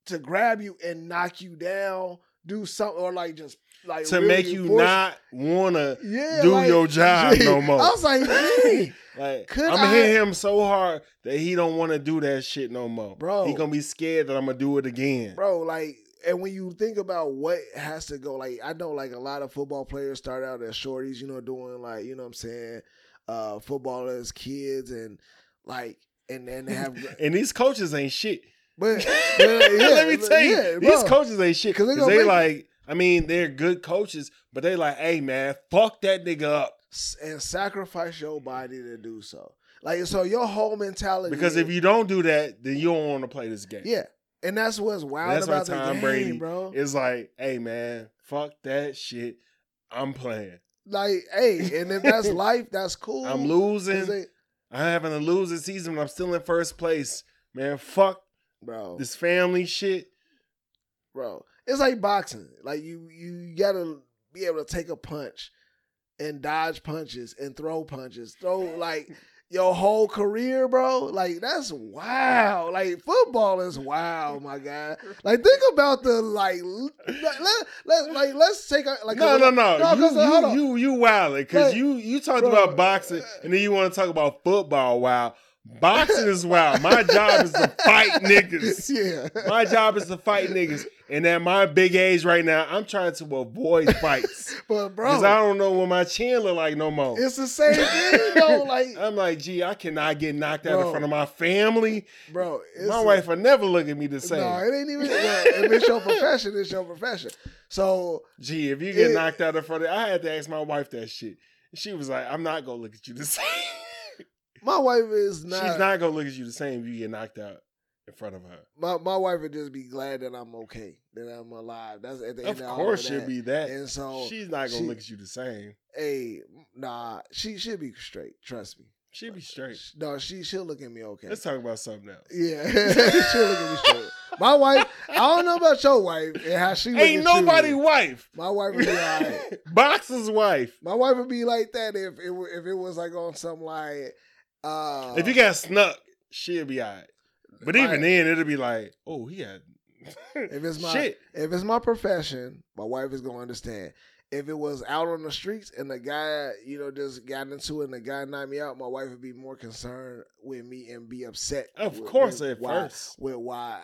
to grab you and knock you down, do something, or like just like
to
really
make you
force-
not wanna
yeah,
do
like,
your job *laughs* no more.
I was like, "Gee, *laughs*
Like
Could
I'm
I-
hit him so hard that he don't want to do that shit no more.
Bro.
he gonna be scared that I'm gonna do it again.
bro, like. And when you think about what has to go, like I know, like a lot of football players start out as shorties, you know, doing like you know what I'm saying, uh, football as kids, and like, and then they have, *laughs*
And these coaches ain't shit.
but, *laughs* but, yeah,
Let me tell you,
yeah,
these coaches ain't shit
'Cause
because they
make-
like. I mean, they're good coaches, but they like, hey man, fuck that nigga up.
and sacrifice your body to do so. Like so, your whole mentality.
Because if you don't do that, then you don't want to play this game.
yeah, and that's what's wild
that's
about the
Tom
game,
Brady
bro.
It's like, hey man, fuck that shit. I'm playing.
Like, hey, and if that's *laughs* life, that's cool.
I'm losing. I'm having a losing season, but I'm still in first place. Man, fuck
bro,
this family shit.
bro. It's like boxing. Like you, you gotta be able to take a punch and dodge punches and throw punches. Throw like *laughs* your whole career, bro. Like that's wow. Like football is wow, my guy. Like think about the like. Let, let, let- like let's take a like.
No, no, no.
No, 'cause,
you, you, you, you wildin' because
Like,
you, you talked
bro,
about boxing and then you want to talk about football. Wow, boxing is wild. My job is to fight *laughs* niggas.
yeah.
My job is to fight niggas, and at my big age right now, I'm trying to avoid fights *laughs*
But bro, because
I don't know what my chin look like no more.
it's the same thing *laughs* though. Like,
I'm like, gee, I cannot get knocked out
Bro.
in front of my family.
bro,
my wife will never look at me the same.
No, it ain't even. If it's your profession, it's your profession. So
Gee, if you get
It-
knocked out in front of, I had to ask my wife that shit. She was like, "I'm not gonna look at you the same."
My wife is not.
She's not gonna look at you the same if you get knocked out in front of her.
My my wife would just be glad that I'm okay, that I'm alive. That's at the end
Of
of
course,
of
she'll
that.
be that.
And so
She's not gonna
she-
look at you the same.
Hey, nah, she she'll be straight. Trust me.
She'll be straight.
No, she she'll look at me okay.
Let's talk about something else.
yeah, *laughs* she'll look at me straight. My wife, I don't know about your wife and how she.
Ain't
at you.
nobody wife.
My wife would be like. *laughs*
Boxer's wife.
My wife would be like that if it if it was like on some like uh
if you got snuck, she'll be alright. But even
Right.
then, it'll be like, oh, he had *laughs*
if it's my
shit.
if it's my profession, my wife is gonna understand. If it was out on the streets and the guy, you know, just got into it and the guy knocked me out, my wife would be more concerned with me and be upset.
Of
with-
course,
with
at
why,
first.
with why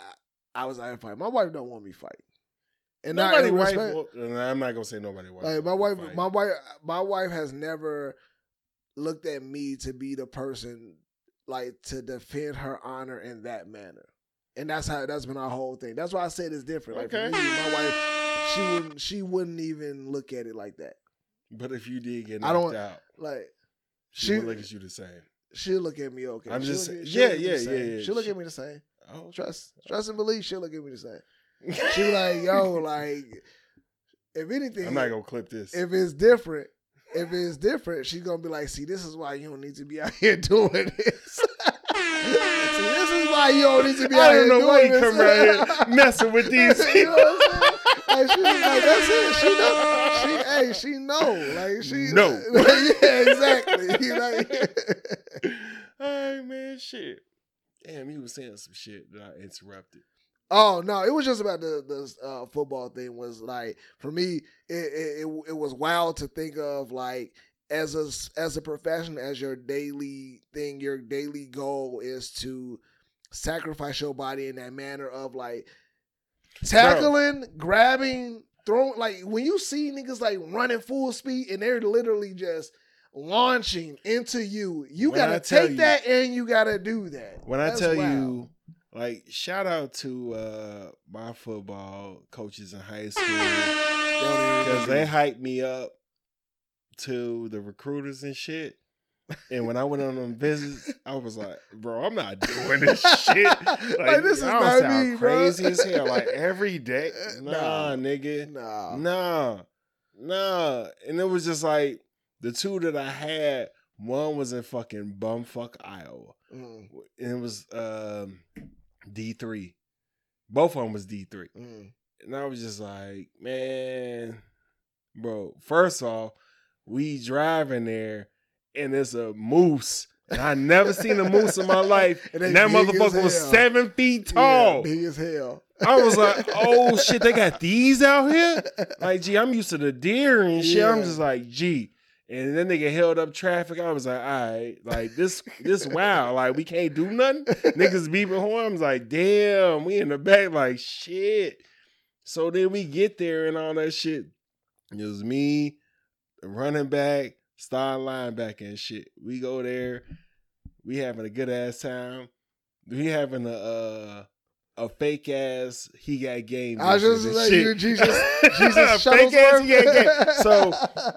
I was out fight. My wife don't want me fight. And
Nobody
not
wife. will- I'm not gonna say nobody wife.
like my wife,
fight.
my wife, my wife has never looked at me to be the person like to defend her honor in that manner. And that's how that's been our whole thing. That's why I said it's different. Like
Okay.
for me, my wife, she wouldn't she wouldn't even look at it like that.
But if you did get
I
knocked
don't-
out,
Like
she,
she-
would look at you the same.
she'll look at me okay.
I'm
She'll
just
look at-
yeah,
me
yeah,
the same.
yeah, yeah.
She'll look
She-
at me the same.
Oh,
Trust, trust and believe. She'll look at me the same. She be like, yo, *laughs* like, if anything,
I'm not gonna clip this.
if it's different, if it's different, she's gonna be like, see, this is why you don't need to be out here *laughs* doing this. *laughs* see, this is why you don't need to be out
I
here
don't know
doing
why you
this.
come around here *laughs* messing with these
you know what I'm saying? Like, she was like, that's it. She know. She, hey, she know. Like, she
No.
yeah, exactly. You know.
Hey man, shit. Damn, he was saying some shit that I interrupted.
Oh no, it was just about the the uh, football thing. Was like for me, it, it it it was wild to think of like as a as a profession as your daily thing. Your daily goal is to sacrifice your body in that manner of like tackling, grabbing, throwing. Like when you see niggas like running full speed and they're literally just launching into you. You
When
gotta take
you-
that and you gotta do that.
when I
That's
tell
wild.
you, like, shout out to uh my football coaches in high school because they hyped me up to the recruiters and shit. And when I went on them visits, I was like, "Bro, I'm not doing this *laughs* shit. Like,
Like, this is not me, bro."
crazy as hell. Like *laughs* every day, nah,
Nah.
nigga,
nah,
nah, nah. And it was just like the two that I had. One was in fucking bumfuck Iowa,
Mm,
and it was um, D three. Both of them was D three.
mm.
And I was just like, man, bro, first off, we driving there and it's a moose. And I never seen a moose in my *laughs* life.
And
And, that motherfucker was seven feet
Yeah,
tall.
big as hell.
I was like, *laughs* oh shit, they got these out here? Like, gee, I'm used to the deer and shit. I'm just like, gee. And then they get held up traffic. I was like, all right, like this, this *laughs* wow, like we can't do nothing. Niggas beeping horns, like, damn, we in the back, like shit. So then we get there and all that shit. It was me, running back, star linebacker and shit. We go there, we having a good ass time. We having a uh, a fake ass he got game.
I was just like
shit.
you, Jesus, *laughs* Jesus
fake ass he got game. *laughs* So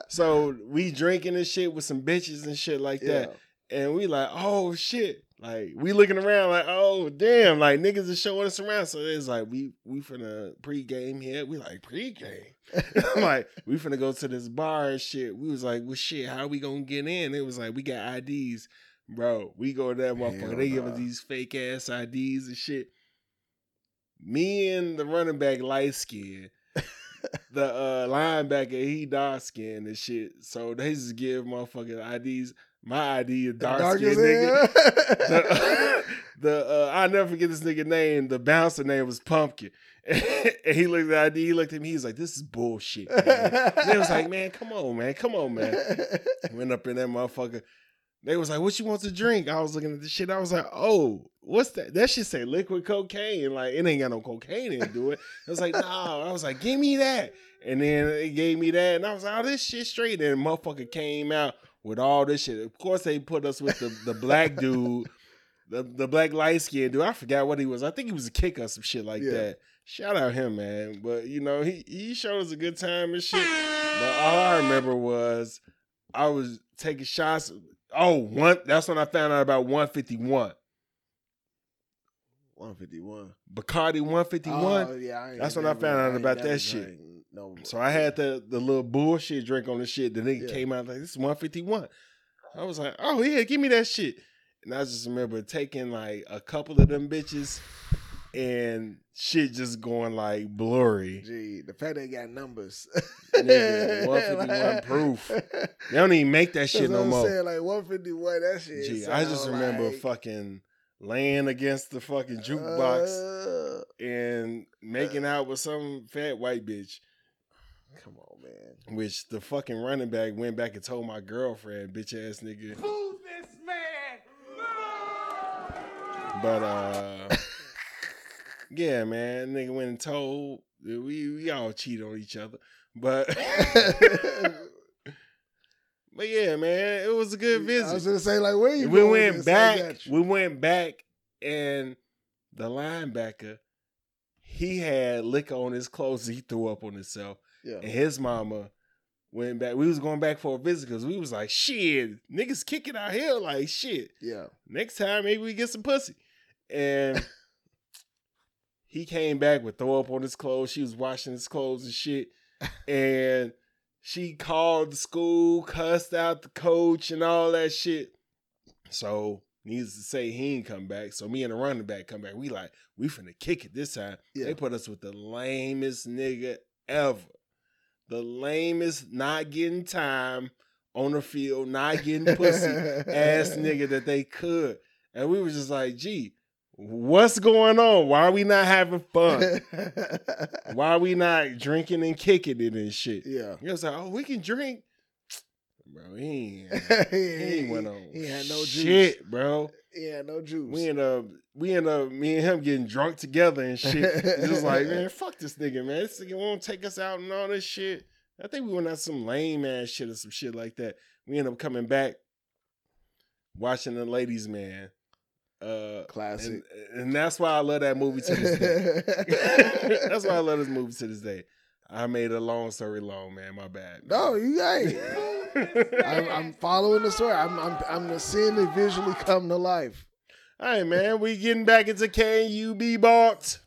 so we drinking and shit with some bitches and shit like
yeah,
that. And we like, oh shit. Like we looking around like, oh damn, like niggas are showing us around. So it's like we we finna pregame here. We like pregame. *laughs* I'm like, we finna go to this bar and shit. We was like, well shit, how we gonna get in? It was like, we got IDs. Bro, we go to that motherfucker. They give us these fake ass IDs and shit. Me and the running back light skin. the *laughs* uh linebacker, he dark skinned and shit. So they just give motherfucking IDs. My ID is dark
dark
skinned nigga. *laughs* The, *laughs* the uh, I'll never forget this nigga name. The bouncer name was Pumpkin. and he looked at the ID, he looked at me, he was like, This is bullshit. Man. And they was like, Man, come on, man, come on, man. Went up in that motherfucker. They was like, "What you want to drink?" I was looking at the shit. I was like, "Oh, what's that?" That shit say liquid cocaine. Like it ain't got no cocaine in it, do it. I was like, "No." I was like, "Give me that." And then it gave me that, and I was like, "Oh, this shit straight." And motherfucker came out with all this shit. Of course, they put us with the the black *laughs* dude, the the black light skinned dude. I forgot what he was. I think he was a kicker or some shit like
Yeah.
that. Shout out him, man. But you know, he he showed us a good time and shit. But all I remember was I was taking shots. Oh, one. That's when I found out about 151.
151.
Bacardi 151.
Oh, yeah, I
That's when I found out about that shit.
No,
So I had the the little bullshit drink on the shit. The nigga
Yeah.
came out like this is 151. I was like, oh yeah, give me that shit. And I just remember taking like a couple of them bitches and shit just going like blurry.
Gee, the fact they got numbers.
Nigga, *laughs* 151 proof. *laughs* They don't even make that shit no
what I'm
more.
saying, like 151, that shit.
Gee, I just remember
like,
fucking laying against the fucking jukebox
uh,
and making out with some fat white bitch.
come on, man.
Which the fucking running back went back and told my girlfriend, bitch ass nigga.
Who's this man?
But uh *laughs* yeah, man, nigga went and told we we all cheat on each other. But *laughs* *laughs* but yeah, man, it was a good visit.
I was gonna say, like, where you?
we went? Back. We went back, and the linebacker, he had liquor on his clothes. He threw up on himself,
Yeah.
and his mama went back. We was going back for a visit because we was like, shit, niggas kicking out here like shit.
Yeah.
Next time, maybe we get some pussy. And *laughs* he came back with throw up on his clothes. She was washing his clothes and shit, *laughs* and she called the school, cussed out the coach, and all that shit. So, needless to say, he ain't come back. So me and the running back come back. We like, we finna kick it this time.
Yeah.
They put us with the lamest nigga ever. The lamest not getting time on the field, not getting pussy *laughs* ass nigga that they could. And we was just like, gee, what's going on? Why are we not having fun? *laughs* Why are we not drinking and kicking it and shit?
yeah.
He was like, oh, we can drink. *tsk* Bro, he ain't, *laughs*
he,
ain't went on
He had no juice.
shit, bro.
He had no juice.
We end up, we end up, me and him getting drunk together and shit. It's just like, man, *laughs* fuck this nigga, man. This nigga won't take us out and all this shit. I think we went out some lame ass shit or some shit like that. we end up coming back, watching the Ladies Man. Uh,
Classic.
and, and that's why I love that movie to this day. *laughs* that's why I love this movie to this day. I made a long story long, man. My bad.
no, you ain't. *laughs* I'm, I'm following the story. I'm I'm I'm seeing it visually come to life.
All right, man. We getting back into can you be bought?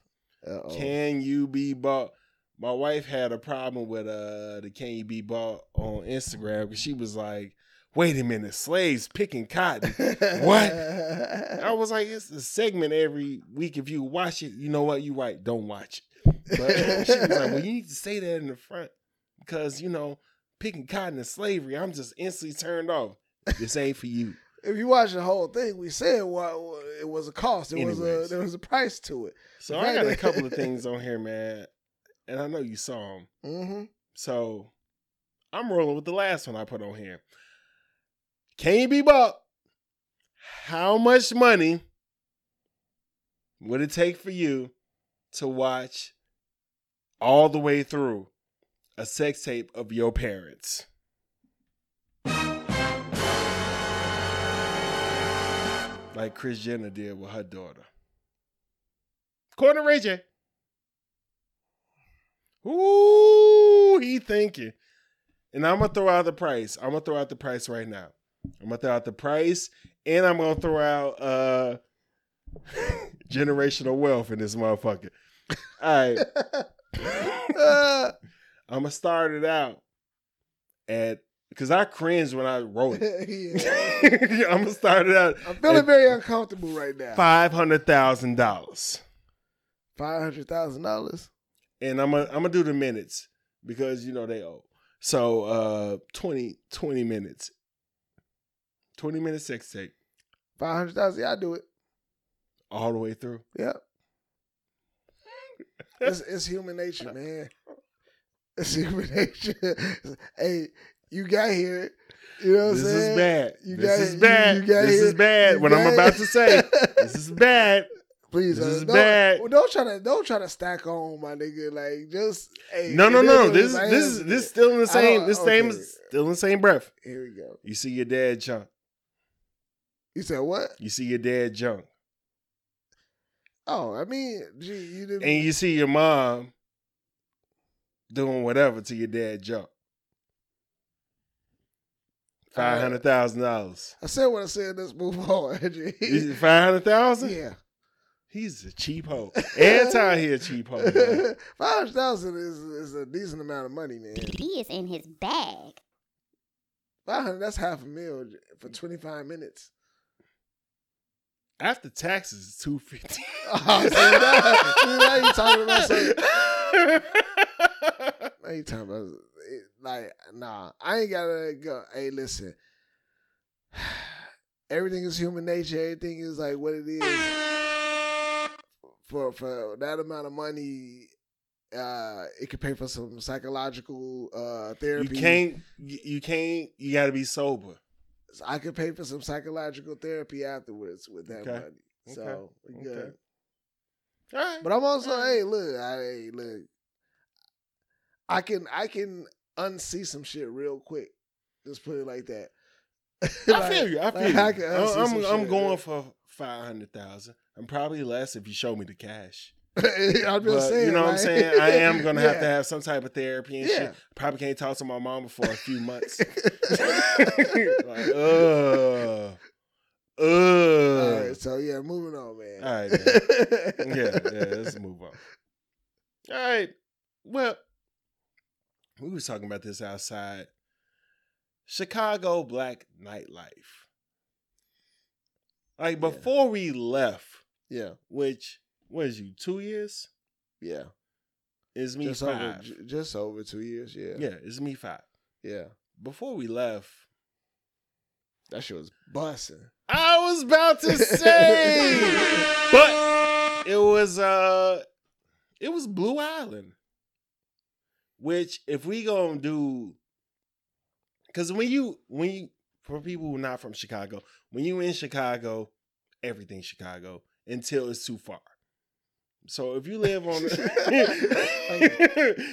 Uh-oh.
Can you be bought? My wife had a problem with uh the can you be bought on Instagram because she was like, "Wait a minute, slaves picking cotton." What? *laughs* I was like, "It's a segment every week. If you watch it, you know what? You right. Don't watch it." But she was like, "Well, you need to say that in the front because you know picking cotton and slavery." I'm just instantly turned off. This ain't for you.
if you watch the whole thing, we said what it was a cost. There was a there was a price to it.
So I got a couple of *laughs* things on here, man, and I know you saw them.
Mm-hmm.
So I'm rolling with the last one I put on here. Can you be bought? How much money would it take for you to watch all the way through a sex tape of your parents? Like Kris Jenner did with her daughter. To Ray J. Ooh, he thinking. And I'm gonna throw out the price. I'm gonna throw out the price right now. I'm gonna throw out the price, and I'm gonna throw out uh *laughs* generational wealth in this motherfucker. All right, *laughs* *laughs* I'm gonna start it out at because I cringe when I wrote it.
yeah.
I'm gonna start it out
I'm feeling very uncomfortable right now.
five hundred thousand dollars,
Five hundred thousand dollars.
and I'm gonna I'm gonna do the minutes because you know they owe. So uh 20, 20 minutes, twenty minute sex tape
Five hundred thousand. Yeah, I do it.
all the way through.
Yeah. It's, it's human nature, man. It's human *laughs* nature. hey, you got here. You know what I'm
This
saying?
is bad.
You
this
got-
is bad.
you got
this
here-
is bad.
you
What I'm about to say. this is bad. *laughs*
Please,
This
uh,
is
don't,
bad.
well, Don't try to don't try to stack on my nigga. Like just hey,
No, no, no. This is this is this is still in the same. This same
okay.
still in the same breath.
Here we go.
You see your dad junk.
You said what?
You see your dad junk,
Oh, I mean, gee, you didn't.
and you see your mom doing whatever to your dad junk. Five hundred thousand dollars.
I said what I said. Let's move *laughs* on. G.
Five hundred thousand.
yeah,
He's a cheap hoe. Every time he a cheap hoe. man. *laughs*
five hundred thousand is is a decent amount of money, man.
He is in his bag.
Five hundred. That's half a meal for twenty five minutes.
After taxes, it's two fifty. *laughs*
Oh, see, now, see, now you talking about something. Now you talking about it, like nah. I ain't gotta go. Hey, listen. *sighs* Everything is human nature. Everything is like what it is. For for that amount of money, uh, it could pay for some psychological uh therapy.
you can't. You you can't. You got to be sober.
I could pay for some psychological therapy afterwards with that
Okay.
money. So
Okay.
we
Okay.
good.
All right.
But I'm also, hey, look, I hey, look. I can I can unsee some shit real quick. Just put it like that.
I feel you. I feel
like,
you.
I
I'm, I'm, going for five hundred thousand. I'm probably less if you show me the cash. *laughs*
I'm
But
saying.
you know what I'm saying? I am gonna have to *laughs* have some type of therapy and
Yeah.
shit. Probably can't talk to my mama for a few months. *laughs* like, uh, uh.
All right, so yeah, moving on, man.
All right, man. yeah, yeah, let's move on. All right. Well, we was talking about this outside. Chicago black nightlife. Like
Yeah.
before we left,
yeah,
which was you two years?
yeah.
it's me
Just over,
five.
j- just over two years. Yeah,
yeah, it's me five.
yeah.
Before we left,
That shit was busting.
I was about to say, *laughs* but it was uh, it was Blue Island, which if we gonna do, because when you when you for people who are not from Chicago, when you in Chicago, everything's Chicago until it's too far. So if you live on, *laughs* *laughs*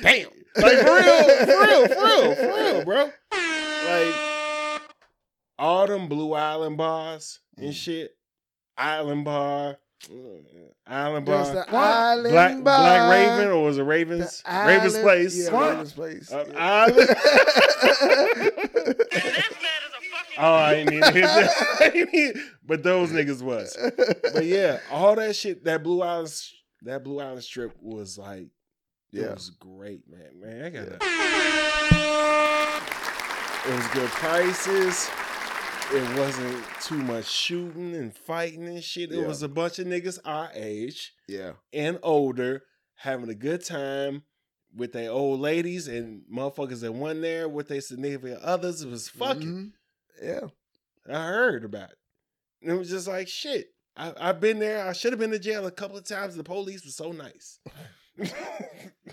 Damn.
like for real, for real, for real, for real, bro. Like all them Blue Island bars and
Mm.
shit. Island bar, Island bar,
the island
Black
bar,
Black Raven, or was it
the
Ravens?
island-
Ravens Place.
Yeah,
What?
Ravens Place.
Uh,
yeah.
Island. *laughs* oh, I didn't even hear that. I didn't hear- but those niggas was. But yeah, all that shit, that Blue Island, that Blue Island strip was like,
Yeah.
it was great, man. Man, I got that. It was good prices. It wasn't too much shooting and fighting and shit. It
Yeah.
was a bunch of niggas our age
yeah.
and older having a good time with their old ladies and motherfuckers that went there with their significant others. It was fucking.
Mhm. Yeah.
I heard about it. And it was just like shit. I, I've been there. I should have been to jail a couple of times. The police was so nice. yeah, *laughs*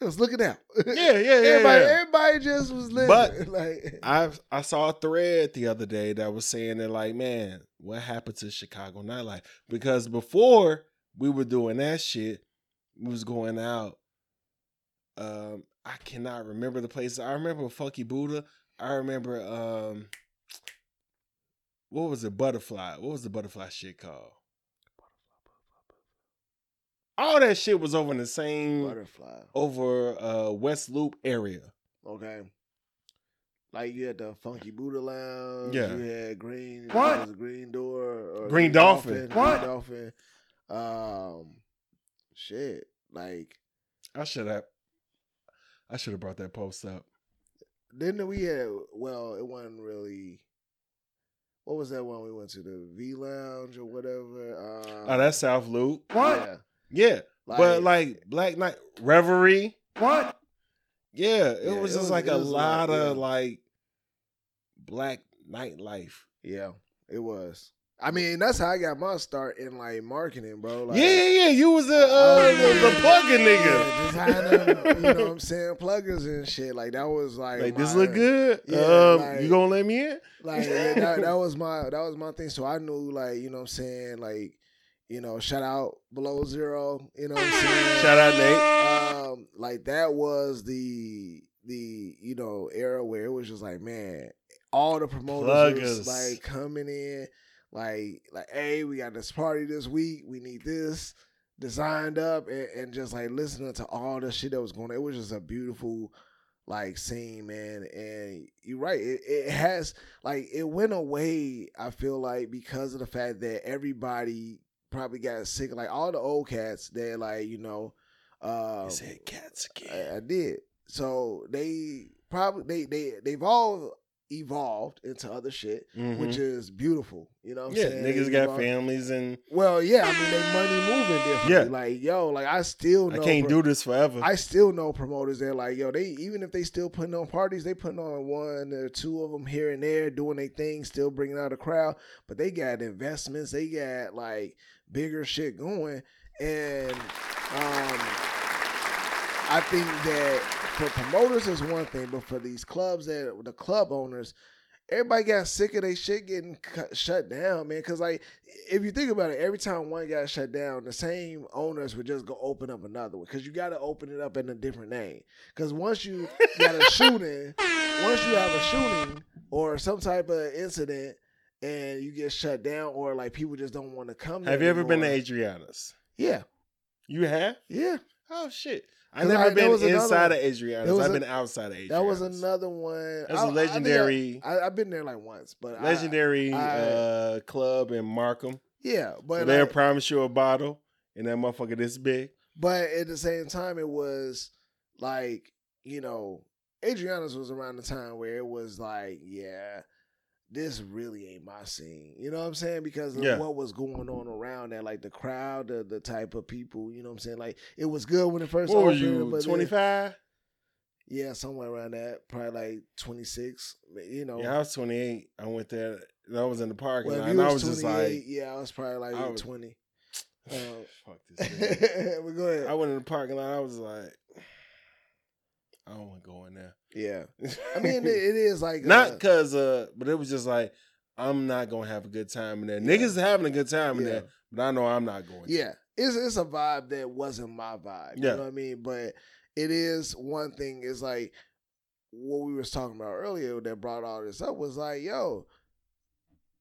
It was looking out.
yeah, yeah.
everybody,
yeah.
everybody just was living.
But- *laughs*
like,
I I saw a thread the other day that was saying that like, man, what happened to Chicago nightlife? Because before we were doing that shit, we was going out. Um, I cannot remember the places. I remember Funky Buddha. I remember um, what was it? Butterfly. What was the butterfly shit called? All that shit was over in the same
butterfly.
over uh West Loop area.
Okay. Like you had the Funky Buddha Lounge.
Yeah.
You had Green.
What?
Was Green Door? Or
Green Dolphin.
What?
Green Dolphin. Um, shit. Like
I should have. I should have brought that post up.
then we had. Well, it wasn't really. What was that one we went to? The V Lounge or whatever. Um,
Oh, that's South Loop.
What?
Yeah.
Yeah, but like Black Night Reverie.
What?
Yeah, it
Yeah,
was
it
just
was-
like a
a lot,
lot of
yeah.
like black nightlife.
Yeah, it was. I mean, that's how I got my start in like marketing, bro. Like,
yeah, yeah, yeah. You was the uh, the, the plugging nigga.
Yeah, designing, you know what I'm saying, pluggers and shit. Like that was like,
Like this look good.
Yeah,
um,
like-
you gonna let me in?
Like yeah, that, *laughs* that was my that was my thing. So I knew like, you know what I'm saying, like, you know, shout out below zero, you know what I'm saying?
Shout out Nate.
um, like that was the the you know era where it was just like man, all the promoters was, like coming in, like like hey, we got this party this week, we need this designed up, and, and just like listening to all the shit that was going. on. It was just a beautiful like scene, man. And you're right, it, it has like it went away. I feel like because of the fact that everybody probably got sick, like all the old cats that like you know. Um,
You said cats
I. I did. So they probably they they they've all evolved into other shit, which is beautiful. You know what I'm
Mm-hmm. yeah,
saying?
niggas got families and
Well, yeah, I mean they money moving differently.
Yeah.
Like, yo, like I still
I can't
pro-
do this forever.
I still know promoters that like, yo, they even if they still putting on parties, they putting on one or two of them here and there, doing their thing, still bringing out a crowd. But they got investments, they got like bigger shit going, and um, I think that for promoters is one thing, but for these clubs that the club owners. Everybody got sick of their shit getting cut, shut down, man. Cause like, if you think about it, every time one got shut down, the same owners would just go open up another one. Cause you got to open it up in a different name. Cause once you got a shooting, once you have a shooting or some type of incident, and you get shut down, or like people just don't want to come.
have you ever been to
anymore.
Adriana's?
Yeah,
You have?
yeah.
Oh shit! I
'Cause
never
I-
been
was
inside of Adriana's.
Was
I've
a-
been outside of Adriana's.
That was another one.
That's
I- I
a
think
legendary-
I, have been there like once, but
legendary uh, club in Markham.
yeah, but
they'll promise you a bottle, and that motherfucker this big.
But at the same time, it was like, you know, Adriana's was around the time where it was like, yeah, this really ain't my scene. You know what I'm saying? Because of
Yeah.
what was going on around that, like the crowd, the, the type of people, you know what I'm saying? Like it was good when it first
What
opened.
you?
but then-
Twenty five?
Yeah, somewhere around that. Probably like 26. You know.
Yeah, I was twenty eight. I went there. I was in the parking
well,
lot, and
you
I
was
just like,
yeah, I was probably like
was-
20. *sighs* Uh,
"Fuck this." *laughs*
but go ahead.
I went in the parking lot. I was like, *sighs* I don't want to go in there.
Yeah. I mean, it, it is like *laughs*
not
uh,
because, uh, but it was just like I'm not gonna have a good time in there.
Yeah.
Niggas having a good time in
Yeah.
there, but I know I'm not going. to.
Yeah, it's it's a vibe that wasn't my vibe.
Yeah.
You know what I mean? But it is one thing. Is like what we was talking about earlier that brought all this up was like, yo,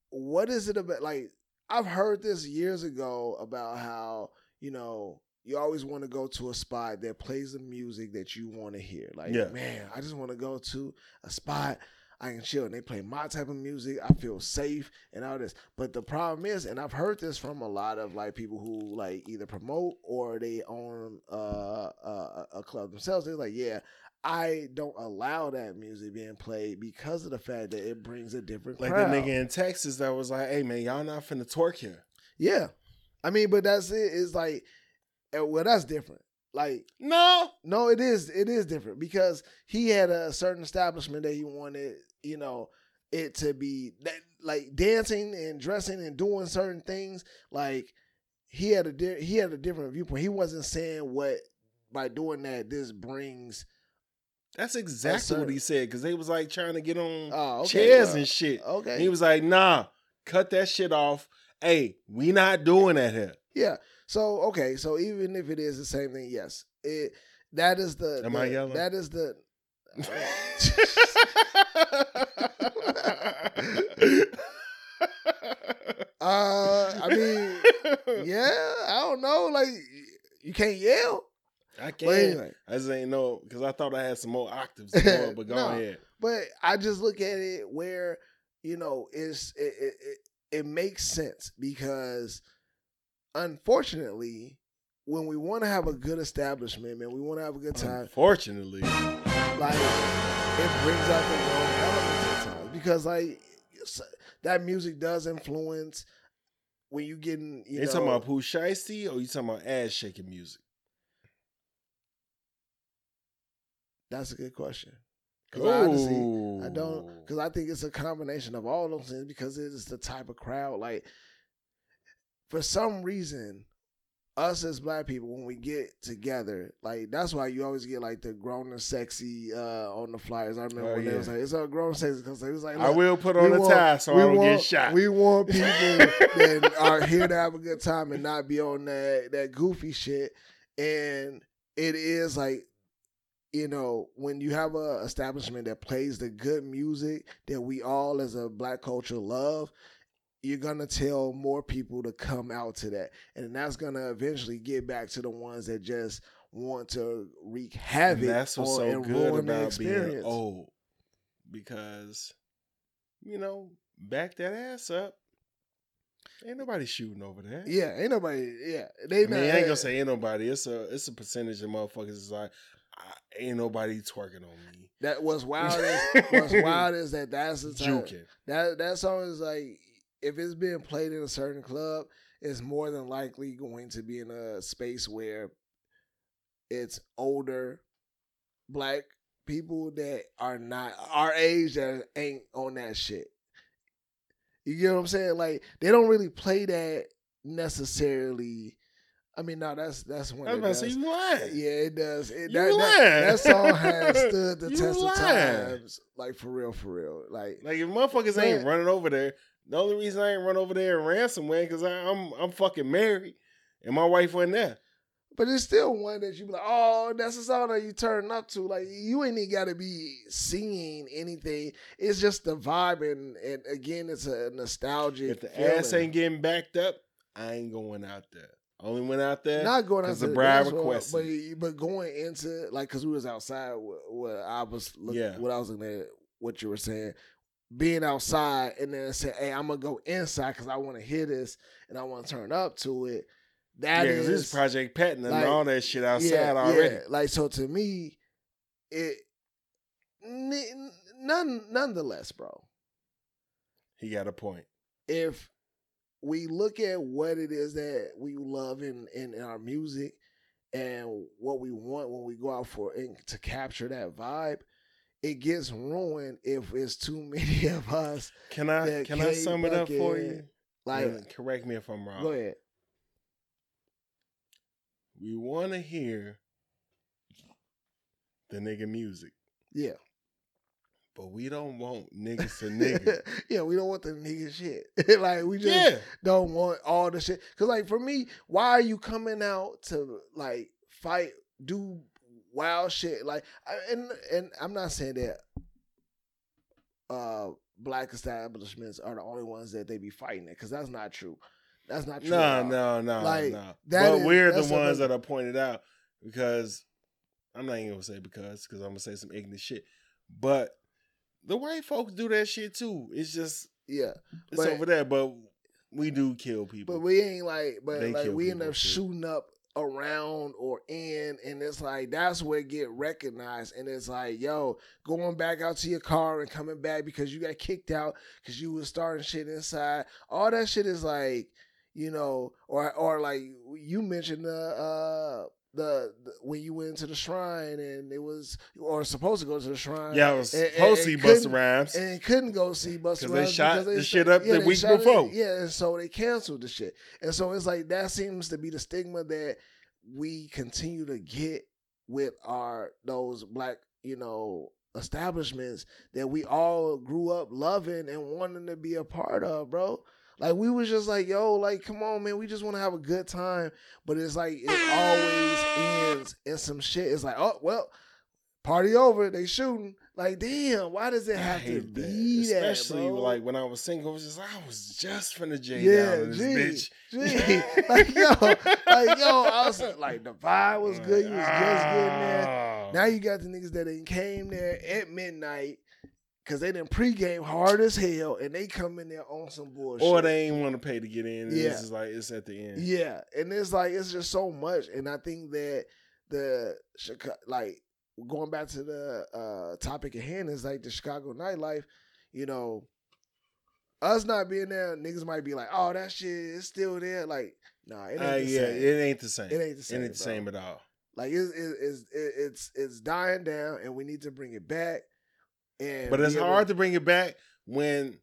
what is it about? Like, I've heard this years ago about how you know you always want to go to a spot that plays the music that you want to hear. Like,
Yeah.
man, I just want to go to a spot. I can chill and they play my type of music. I feel safe and all this. But the problem is, and I've heard this from a lot of like people who like either promote or they own uh, uh, a club themselves. They're like, yeah, I don't allow that music being played because of the fact that it brings a different
Like
crowd.
the nigga in Texas that was like, "Hey man, y'all not finna twerk here."
Yeah, I mean, but that's it. It's like, well, that's different. Like,
No,
no, it is. It is different because he had a certain establishment that he wanted, you know, it to be that like dancing and dressing and doing certain things. Like he had a di- he had a different viewpoint. He wasn't saying what by doing that this brings.
that's exactly what he said because they was like trying to get on
Oh, okay,
chairs
well,
and shit.
Okay,
And he was like, "Nah, cut that shit off. Hey, we not doing that here."
Yeah. So okay. So even if it is the same thing, yes, it that is the.
Am
the-
I yelling?
That is the. *laughs* Uh, I mean, yeah, I don't know. Like, you can't yell.
I can't.
anyway,
I just ain't know because I thought I had some more octaves. To go *laughs* up, but go
No.
ahead.
but I just look at it where you know it's it it, it, it makes sense because unfortunately, when we want to have a good establishment, man, we want to have a good time.
Unfortunately,
like it brings out the wrong elements at times because like uh, that music does influence when you getting you
you talking about Pooh Shiesty or you talking about ass shaking music?
that's a good question because I honestly I don't because I think it's a combination of all those things because it is the type of crowd like for some reason us as black people when we get together like that's why you always get like the grown and sexy uh on the flyers I remember
Oh,
when they
yeah.
was like it's a grown and sexy because they was like
I will put on a
want-
tie so
we
I don't
want,
get shot.
We want *laughs* people that are here to have a good time and not be on that that goofy shit. And it is like, you know, when you have a establishment that plays the good music that we all as a black culture love, you're gonna tell more people to come out to that. And that's gonna eventually get back to the ones that just want to wreak havoc
and that's what's so good about being old because you know back that ass up ain't nobody shooting over there
Yeah, ain't nobody. Yeah, they
I mean, ain't gonna say ain't nobody. It's a it's a percentage of motherfuckers. Is like I, ain't nobody twerking on me.
That was wild. Is, *laughs* what's wild is that that's the time.
Juking.
That that song is like if it's being played in a certain club, it's more than likely going to be in a space where it's older black people that are not our age that ain't on that shit. You get what I'm saying? Like they don't really play that necessarily. I mean, no, that's that's when
I was
it
about to say you lying.
Yeah, it does. It,
You
that, that,
lying.
that song has *laughs* stood the
You
test of
lying.
times, like for real, for real. Like,
Like if motherfuckers ain't running over there, the only reason I ain't run over there in ransomware because I'm I'm fucking married and my wife wasn't there.
but it's still one that you be like, oh, that's the song that you turn up to. Like, you ain't even got to be singing anything. It's just the vibe, and and again, it's a nostalgic.
If the
feeling.
ass ain't getting backed up, I ain't going out there. Only went out there.
not going out
the bride requested.
but but going into like because we was outside. What, what I was looking,
Yeah.
what I was looking at, what you were saying, being outside and then say, hey, I'm gonna go inside because I want to hear this and I want to turn up to it.
yeah,
That
because
is
this Project Patton and
like,
all that shit outside
yeah,
already.
yeah. Like so to me, it none nonetheless, bro.
He got a point.
if we look at what it is that we love in, in, in our music and what we want when we go out for and to capture that vibe, it gets ruined if it's too many *laughs* of us.
Can I can I sum it up for you?
Like,
And correct me if I'm wrong.
go ahead.
We want to hear the nigga music,
Yeah.
but we don't want niggas to *laughs* nigga.
yeah, we don't want the nigga shit. *laughs* like we just
yeah,
don't want all the shit. Cause like for me, why are you coming out to like fight, do wild shit. Like, and and I'm not saying that uh black establishments are the only ones that they be fighting it because that's not true. That's not true.
No, no, no,
Like,
no. But
is-
we're the ones that are pointed out because I'm not even gonna say because because I'm gonna say some ignorant shit. But the white folks do that shit too. It's just
Yeah,
it's
But-
over there, but we do kill people.
but we ain't like, but
They
like we end up shooting up around or in, and it's like that's where get recognized, and it's like, yo, going back out to your car and coming back because you got kicked out because you was starting shit inside. All that shit is like, you know, or or like you mentioned the uh the, the when you went to the shrine and it was or supposed to go to the shrine.
yeah, I was
and- and-
supposed to see Busta Rhymes.
and couldn't go see Busta
'Cause they
Rhymes
shot
because
the shit up the week
shot it-
before.
yeah, and so they canceled the shit, and so it's like that seems to be the stigma that we continue to get with our those black, you know, establishments that we all grew up loving and wanting to be a part of, bro. Like we was just like, yo, like, come on, man, we just want to have a good time. But it's like it always ends in some shit. It's like, oh well, party over, they shooting. Like, damn, why does it have to be that?
Especially like when I was single, I was just I was just finna J
yeah,
down on
gee,
bitch.
gee. *laughs* like yo, like yo, I was like the vibe was good. You was just getting there. *laughs* Now you got the niggas that ain't came there at midnight because they didn't pregame hard as hell and they come in there on some bullshit.
or they ain't want to pay to get in. And
Yeah.
It's like it's at the end.
Yeah, and it's like it's just so much, and I think that the Chicago, like going back to the uh topic at hand is like the Chicago nightlife. You know, us not being there, niggas might be like, "Oh, that shit is still there." Like, nah, it ain't
Uh,
the
yeah,
same.
it ain't the same.
It ain't the same,
It ain't the same at all.
Like it's it's it's it's dying down, and we need to bring it back. And
But it's hard to bring it back when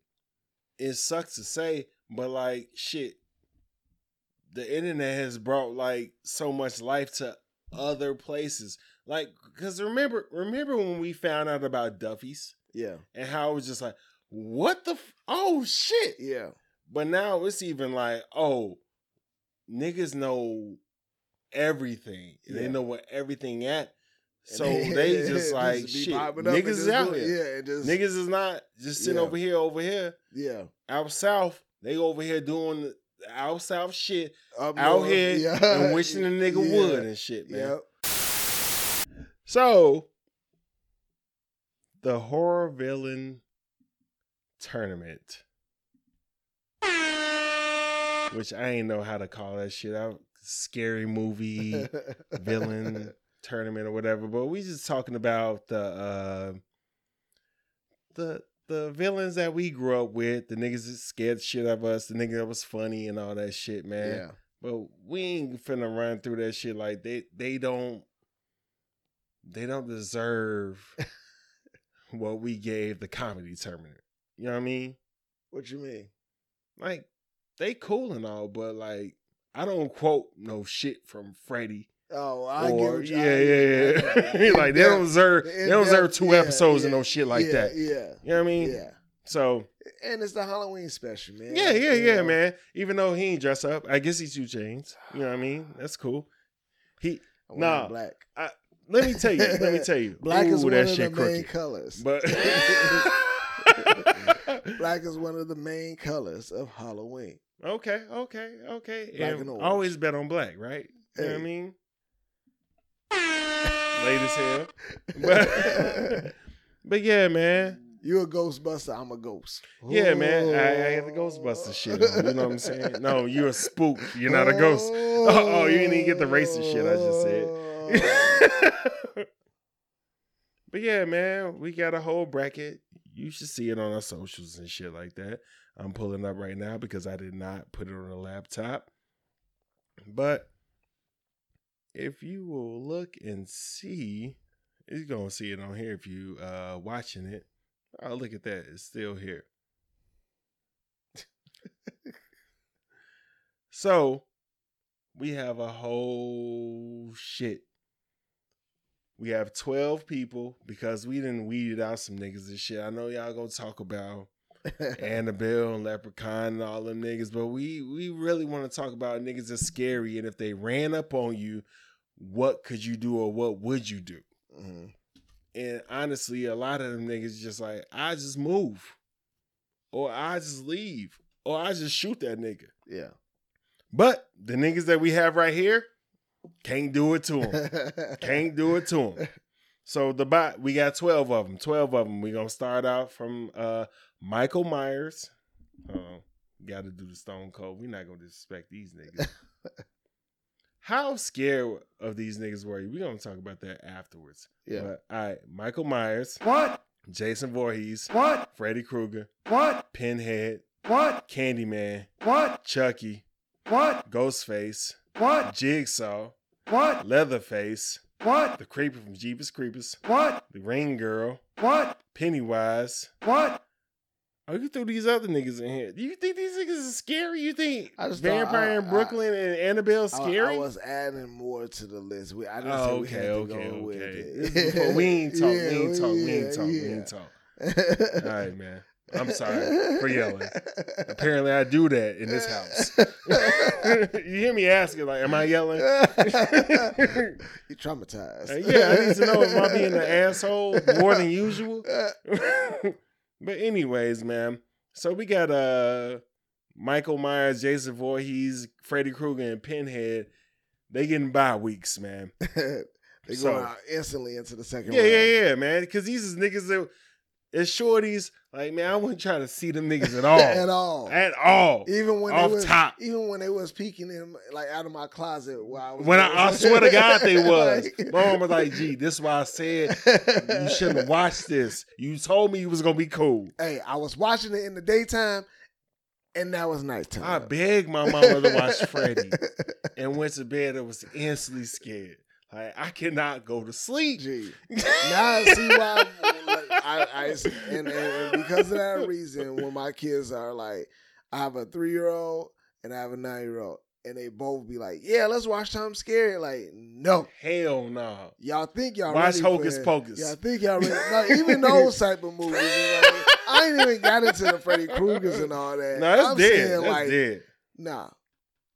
it sucks to say, but like shit, the internet has brought like so much life to other places. Like, cause remember, remember when we found out about Duffy's
Yeah,
and how it was just like, what the, f- oh shit.
yeah,
But now it's even like, oh, niggas know everything. They know what everything at. So they *laughs* just like
be
shit. Niggas is out here.
Yeah, just
Niggas is not just sitting
Yeah.
over here, over here.
yeah.
Out south, they over here doing the out south shit
Up
out
north,
here
yeah.
and wishing the nigga *laughs*
Yeah.
would and shit, man.
Yep.
So the horror villain tournament, which I ain't know how to call that shit out. Scary movie *laughs* villain tournament or whatever. But we just talking about the uh, the the villains that we grew up with, the niggas that scared shit out of us, the nigga that was funny and all that shit, man.
Yeah.
But we ain't finna run through that shit like they they don't they don't deserve *laughs* what we gave the comedy tournament. You know what I mean?
What you mean?
Like they cool and all, but like I don't quote no shit from Freddy.
Oh, I get
or
you
yeah,
I
yeah,
get
yeah. *laughs* like they don't deserve they don't deserve two
yeah,
episodes and no shit like
yeah,
that.
Yeah,
You know what I mean?
yeah.
So
And it's the Halloween special, man.
yeah, yeah,
You
yeah,
know?
man. Even though he ain't dress up, I guess he's two chains. You know what I mean? That's cool. He Nah.
black.
let me tell you, let me tell you. *laughs*
Black is
Ooh,
one
that
of the
shit
main colors.
But *laughs*
black is one of the main colors of Halloween.
okay, okay, okay.
Black
And
and
always bet on black, right? You know what I mean? Late as hell. *laughs* But but yeah, man.
You a Ghostbuster, I'm a ghost.
Yeah, man. I, I got the Ghostbuster shit on. You know what I'm saying? No, you're a spook. You're not a ghost. *laughs* Oh, you didn't even get the racist shit I just said. *laughs* but yeah, man, we got a whole bracket. You should see it on our socials and shit like that. I'm pulling up right now because I did not put it on a laptop. But if you will look and see, you're gonna see it on here if you uh watching it. Oh, look at that. It's still here. *laughs* so we have a whole shit. We have 12 people because we didn't weeded out some niggas and shit. I know y'all gonna talk about Annabelle and Leprechaun and all them niggas, but we we really want to talk about niggas that's scary and if they ran up on you, what could you do or what would you do?
Mhm.
And honestly, a lot of them niggas just like, I just move. Or I just leave. Or I just shoot that nigga.
Yeah.
But the niggas that we have right here can't do it to them. *laughs* can't do it to them. So the bot, we got 12 of them. 12 of them. We're going to start out from uh Michael Myers. Uh, oh, got to do the Stone Cold. We're not going to disrespect these niggas. *laughs* How scared of these niggas were you? We're going to talk about that afterwards.
Yeah.
But, all right. Michael Myers,
What?
Jason Voorhees,
What?
Freddy Krueger,
What?
Pinhead,
What?
Candyman,
What?
Chucky,
What?
Ghostface,
What?
Jigsaw,
What?
Leatherface,
What?
the Creeper from Jeepers Creepers,
What?
the Ring Girl,
What?
Pennywise.
What?
Oh, you threw these other niggas in here. Do you think these niggas is scary? You think
I just
Vampire
I-
in Brooklyn and Annabelle scary?
I was adding more to the list. We, I didn't say
oh,
we had
okay,
to
okay,
go with
okay.
it.
This is before- we ain't talk, we ain't talk, we
yeah,
ain't talk, we ain't talk. *laughs* All right, man. I'm sorry for yelling. Apparently, I do that in this house. *laughs* you hear me asking, like, am I yelling?
you traumatized.
Uh, yeah, I need to know if I'm being an asshole more than usual. *laughs* but anyways, man. So we got uh Michael Myers, Jason Voorhees, Freddy Krueger, and Pinhead. They getting bye weeks, man. *laughs*
they go
So-
out instantly into the second
Yeah,
round.
yeah, yeah, man. Because these is niggas that as shorties. Like, man, I wouldn't try to see them niggas at *laughs* all.
At all.
At all.
even when
off
they was,
top.
even when they was peeking in like out of my closet while I was
When I, I swear to God, they *laughs* was.
Like-
Mom was like, "Gee, this is why I said you shouldn't *laughs* have watched this. You told me you was gonna be cool."
Hey, I was watching it in the daytime, and that was nighttime.
I begged my mama to watch Freddy and went to bed and was instantly scared. Like I cannot go to sleep.
Gee. now I see why. Like, I, I and, and, because of that reason, when my kids are like, I have a three year old and I have a nine year old, and they both be like, "Yeah, let's watch Tom Scary." Like, no,
Hell no.
y'all think y'all
Watch
ready
Hocus. Pocus.
Y'all think y'all ready? No, even those type of movies. know, I ain't even got into the Freddy Kruegers and all that.
No, that's
I'm
dead.
saying,
That's
like,
dead.
nah,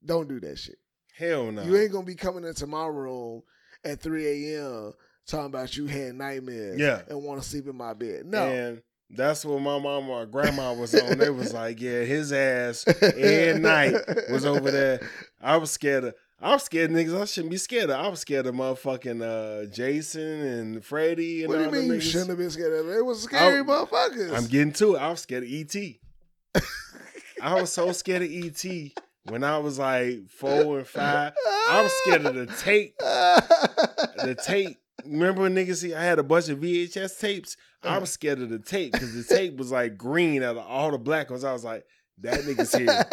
don't do that shit.
Hell no.
You ain't gonna be coming into my room at 3 a.m. talking about you had nightmares
Yeah.
and want to sleep in my bed. No.
And that's what my mama or grandma was on. They was like, yeah, his ass every night was over there. I was scared of. I was scared of niggas. I shouldn't be scared of. I was scared of motherfucking uh, Jason and Freddy and
What do you
all
mean you shouldn't have been scared of it? It was scary
I-
motherfuckers.
I'm getting to it. I was scared of ET. I was so scared of ET when I was like four and five. I was scared of the tape. *laughs* The tape. Remember when niggas see I had a bunch of VHS tapes? I was scared of the tape because the tape was like green out of all the black ones. I was like, that nigga's here.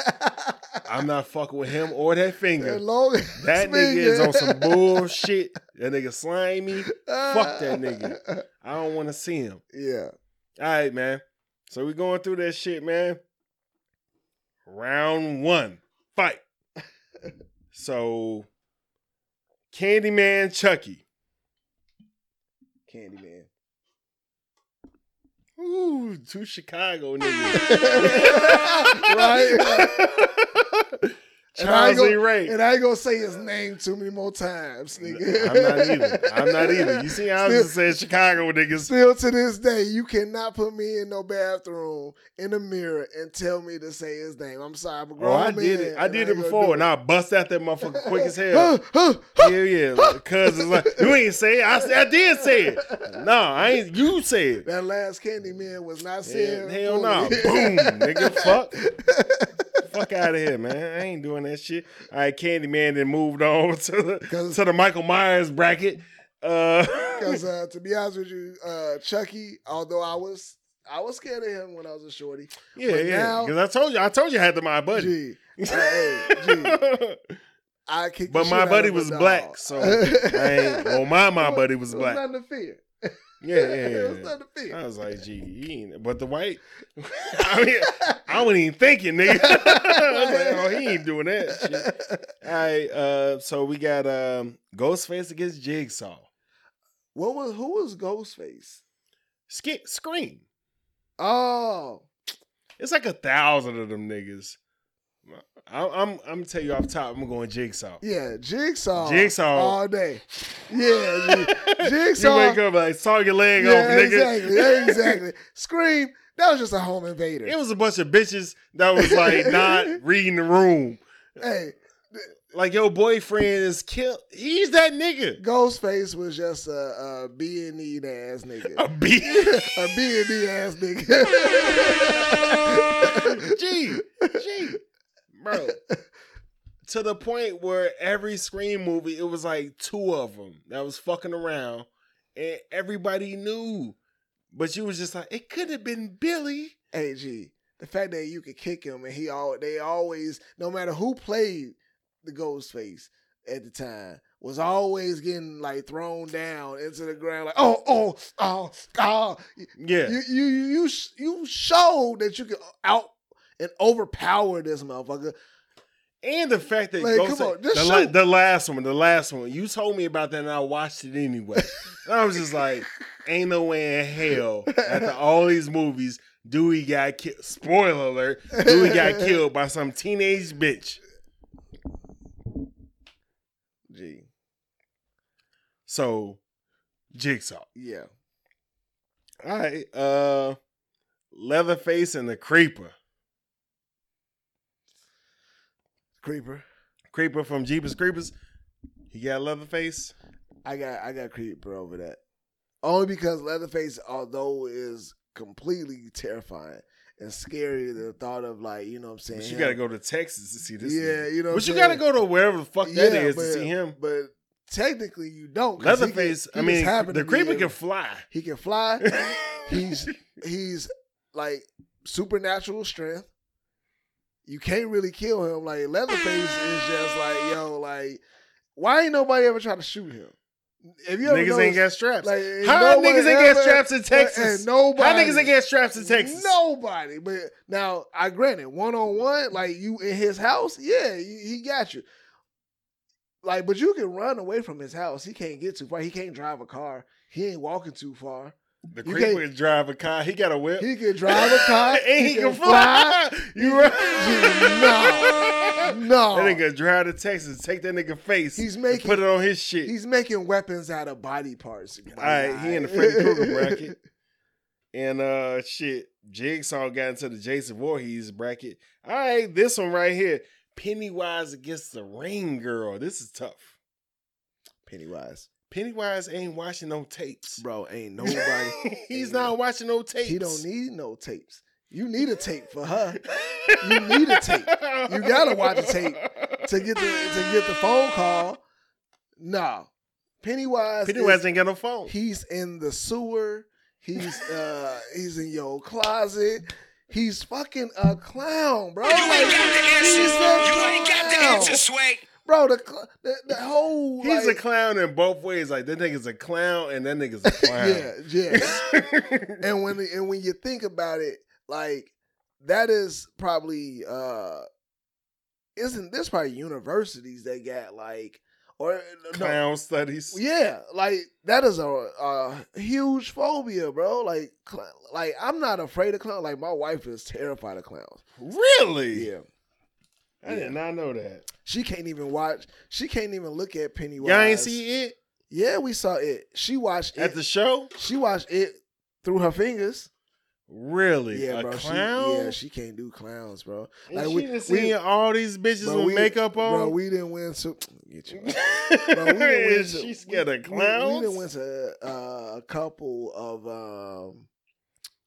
*laughs* I'm not fucking with him or that finger.
That long
That nigga is on some bullshit. That nigga slimy. Fuck that nigga. *laughs* I don't want to see him.
Yeah.
All right, man. So we going through that shit, man. Round one, fight. *laughs* so, Candyman Chucky.
Candyman.
Ooh, two Chicago niggas. *laughs*
right? *laughs* And I ain't gonna-. And I ain't gonna say his name too many more times, nigga.
I'm not either. I'm not either. You see, I was just saying Chicago niggas.
Still to this day, you cannot put me in no bathroom in the mirror and tell me to say his name. I'm sorry, grown
Oh, I did it. I did it before, and. I bust out that motherfucker quick as *laughs* hell. Yeah, like, *laughs* cuz like you ain't say it. I, I did say it. No, I ain't. You say it.
That last candy man was not said.
hell no.
fully. *laughs*
Boom, nigga. Fuck. Fuck out of here, man. I ain't doing that shit. All right, Candyman then moved on *laughs* to the, to the Michael Myers bracket. Uh,
Because *laughs* uh, to be honest with you, uh, Chucky, although I was I was scared of him when I was a shorty.
yeah,
but
yeah. Because I told you, I told you I had to my buddy.
Gee, *laughs* hey, gee, I kicked.
But my buddy was
dog.
black, so I ain't. Well, my my buddy was black.
Was nothing to fear.
Yeah, yeah, *laughs*
it
yeah.
was nothing to fear.
I was like, gee, he ain't. But the white, I mean, I wasn't even thinking, nigga. *laughs* I was like, oh, he ain't doing that shit. *laughs* All right, uh, so we got um, Ghostface against Jigsaw.
What was who was Ghostface?
Skit Scream.
Oh,
It's like a thousand of them niggas. I, I'm I'm gonna tell you off top. I'm going Jigsaw.
Yeah, Jigsaw.
Jigsaw.
all day. Yeah, G- *laughs*
You
Jigsaw.
wake up like saw your leg off,
yeah,
nigga.
exactly. *laughs* Exactly. Scream. That was just a home invader.
It was a bunch of bitches that was like *laughs* not reading the room.
hey,
Like your boyfriend is killed. He's that nigga.
Ghostface was just a, a B and E ass nigga.
A B.
a B and E ass nigga.
G. G. Bro. *laughs* To the point where every Scream movie, it was like two of them that was fucking around, and everybody knew. But you was just like, it could have been Billy.
hey, G, the fact that you could kick him and he all they always, no matter who played the Ghostface at the time, was always getting like thrown down into the ground. Like, oh, oh, oh, oh.
Yeah.
You you you you, sh- you showed that you could out and overpower this motherfucker.
And the fact that
Like,
Ghost-
come on,
the, la- the last one, the last one, you told me about that and I watched it anyway. *laughs* and I was just like, ain't no way in hell after *laughs* all these movies, Dewey got killed. Spoiler alert, Dewey got *laughs* killed by some teenage bitch.
Gee.
So, Jigsaw.
yeah.
All right, uh, Leatherface and the Creeper.
Creeper.
Creeper from Jeepers Creepers. He got Leatherface.
I got I got Creeper over that. Only because Leatherface, although is completely terrifying and scary, the thought of like, you know what I'm saying?
But you got to go to Texas to see this.
Yeah,
nigga.
you know what
But you got to go to wherever the fuck that
Yeah,
is
but,
to see him.
But technically you don't. 'cause he
Leatherface.
can-
I mean, the creeper can fly.
He can fly. *laughs* he's he's like supernatural strength. You can't really kill him. Like Leatherface is just like, yo, like, why ain't nobody ever try to shoot him? If you
Niggas ain't got straps.
like,
How
nobody
niggas ain't got straps in uh,
Texas? Nobody.
How niggas ain't got straps in Texas?
Nobody. But now, I granted, one on one, like you in his house, yeah, he got you. Like, but you can run away from his house. He can't get too far. He can't drive a car. He ain't walking too far.
The
You
creeper
can't-
drive a car. He got a whip.
He can drive a *laughs* car.
and he, can fly. You right?
No, no.
That nigga drive to Texas, take that nigga face,
He's making-
put it on his shit.
He's making weapons out of body parts.
All right, he in the Freddy Krueger bracket. *laughs* And uh shit, Jigsaw got into the Jason Voorhees bracket. All right, this one right here. Pennywise against the Ring Girl. This is tough.
Pennywise,
Pennywise ain't watching no tapes.
bro, ain't *laughs* nobody.
He's not watching no tapes.
He don't need no tapes. You need a tape for her. *laughs* You need a tape. You gotta watch a tape to get the to get the phone call. Nah, Pennywise.
Pennywise
is-
ain't got no phone.
he's in the sewer. He's uh he's in your closet. He's fucking a clown, bro.
You ain't got the answers. You ain't got the
clown.
answers, Sway.
Bro. The the, the whole
He's
like,
a clown in both ways. Like that nigga's a clown and that nigga's a *laughs* clown.
yeah, yeah. *laughs* and when and when you think about it, like that is probably uh isn't this probably universities that got like or no,
clown studies.
yeah, like that is a, a huge phobia, bro. Like cl- like I'm not afraid of clowns. Like my wife is terrified of clowns.
Really?
Yeah.
I did not know that.
She can't even watch. She can't even look at Pennywise.
Y'all ain't see it
Yeah, we saw it. She watched it.
at the show?
she watched it through her fingers.
Really?
Yeah,
a
bro.
clown?
She, yeah, she can't do clowns, bro.
And
Like
she
we,
done
we,
seen all these bitches
bro,
with
we-
makeup on.
Bro, we didn't win. So get you. *laughs* Bro, we done went to-
she scared
we-
of clowns.
We, we done went to uh, a couple of um,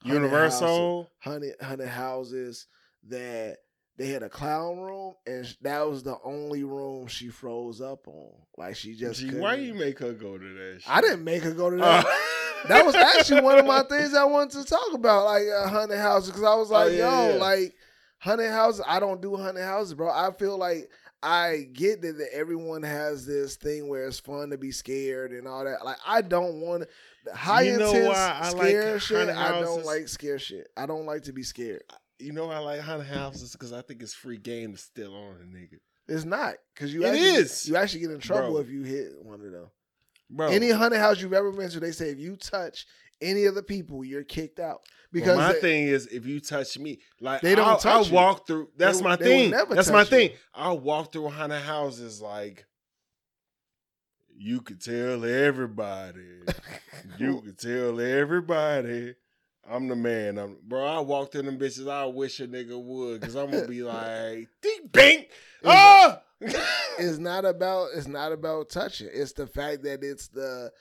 Universal.
houses, haunted, haunted houses that they had a clown room, and that was the only room she froze up on. Like she just.
Gee, why you make her go to that shit?
I didn't make her go to
Uh, *laughs*
that. that was actually one of my things I wanted to talk about, like uh, haunted houses, because I was
Oh,
like,
yeah,
yo,
yeah.
like haunted houses. I don't do haunted houses, bro. I feel like I get that, that everyone has this thing where it's fun to be scared and all that. Like I don't want the high
You know
intense
why I like
scare shit. I don't like scare shit. I don't like to be scared.
You know I like haunted houses because I think it's free game to steal on a nigga.
It's not because you.
It
actually,
is.
You actually get in trouble
Bro.
if you hit one of them.
bro.
Any haunted house you've ever been to, they say if you touch any of the people, you're kicked out.
because
Because
my
they-
thing is, if you touch me, like
They don't
I'll,
touch
I'll walk through. That's
They-
my
they
thing. That's my
you.
thing. I'll walk through haunted houses like you could tell everybody. *laughs* you could tell everybody. I'm the man. I'm bro. I walk through them bitches. I wish a nigga would, cause I'm gonna be *laughs* like, ding, bing, oh.
it's not about it's not about touching. It's the fact that it's the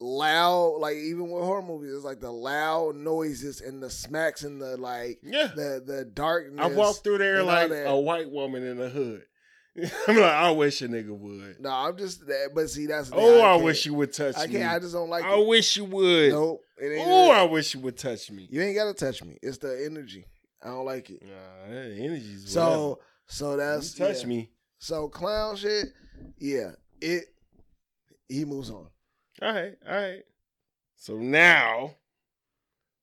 loud, like even with horror movies, it's like the loud noises and the smacks and the like
yeah.
the the darkness.
I walk through there like a white woman in the hood. *laughs* I'm like, I wish a nigga would.
No, I'm just that, but see that's the
Oh,
thing,
I, wish you would touch
I
me.
can't. I just don't like
I
it.
wish you would.
Nope. It ain't.
Oh. I wish you would touch me.
you ain't gotta touch me. It's the energy. I don't like it.
Nah, energy's
So so that's
You touch
yeah.
me.
So clown shit. Yeah. It. He moves on.
All right, all right. So now,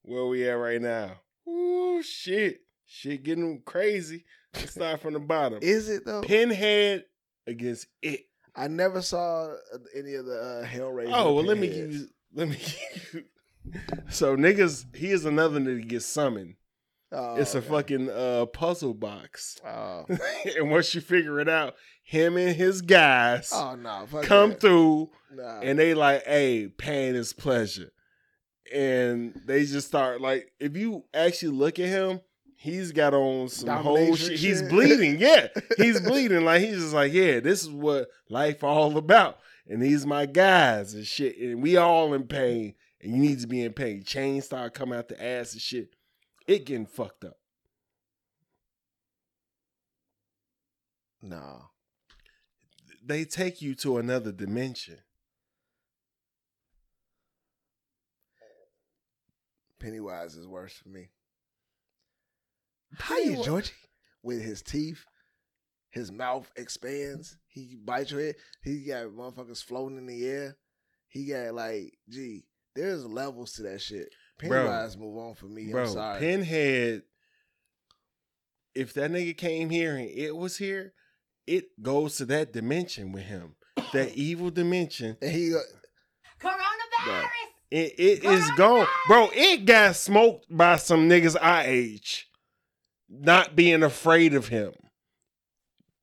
where we at right now? Ooh, shit. Shit getting crazy. Let's *laughs* start from the bottom.
Is it though?
Pinhead against it.
I never saw uh, any of the uh, Hellraiser.
Oh, well, let me give you. Let me *laughs* give you. So, niggas, he is another nigga gets summoned.
Oh,
it's a
okay.
fucking uh, puzzle box.
Oh, *laughs*
and once you figure it out, him and his guys
oh no!
Come
that.
through
Nah.
and they like, hey, pain is pleasure. And they just start like, if you actually look at him, he's got on some whole
Dominatrix
shit. He's bleeding. Yeah. *laughs* He's bleeding. Like he's just like, yeah, this is what life all about. And these my guys and shit. And we all in pain. And you need to be in pain. Chains start coming out the ass and shit. It getting fucked up.
no.
They take you to another dimension.
Pennywise is worse for me. How you, Georgie? With his teeth, his mouth expands. He bites your head. He got motherfuckers floating in the air. He got like, gee, there's levels to that shit.
Bro.
Pennywise move on for me.
Bro,
I'm sorry.
Pinhead, if that nigga came here and it was here, it goes to that dimension with him. That *coughs* evil dimension.
and he, uh,
Coronavirus.
It, it is gone. Bro, it got smoked by some niggas our age. Not being afraid of him.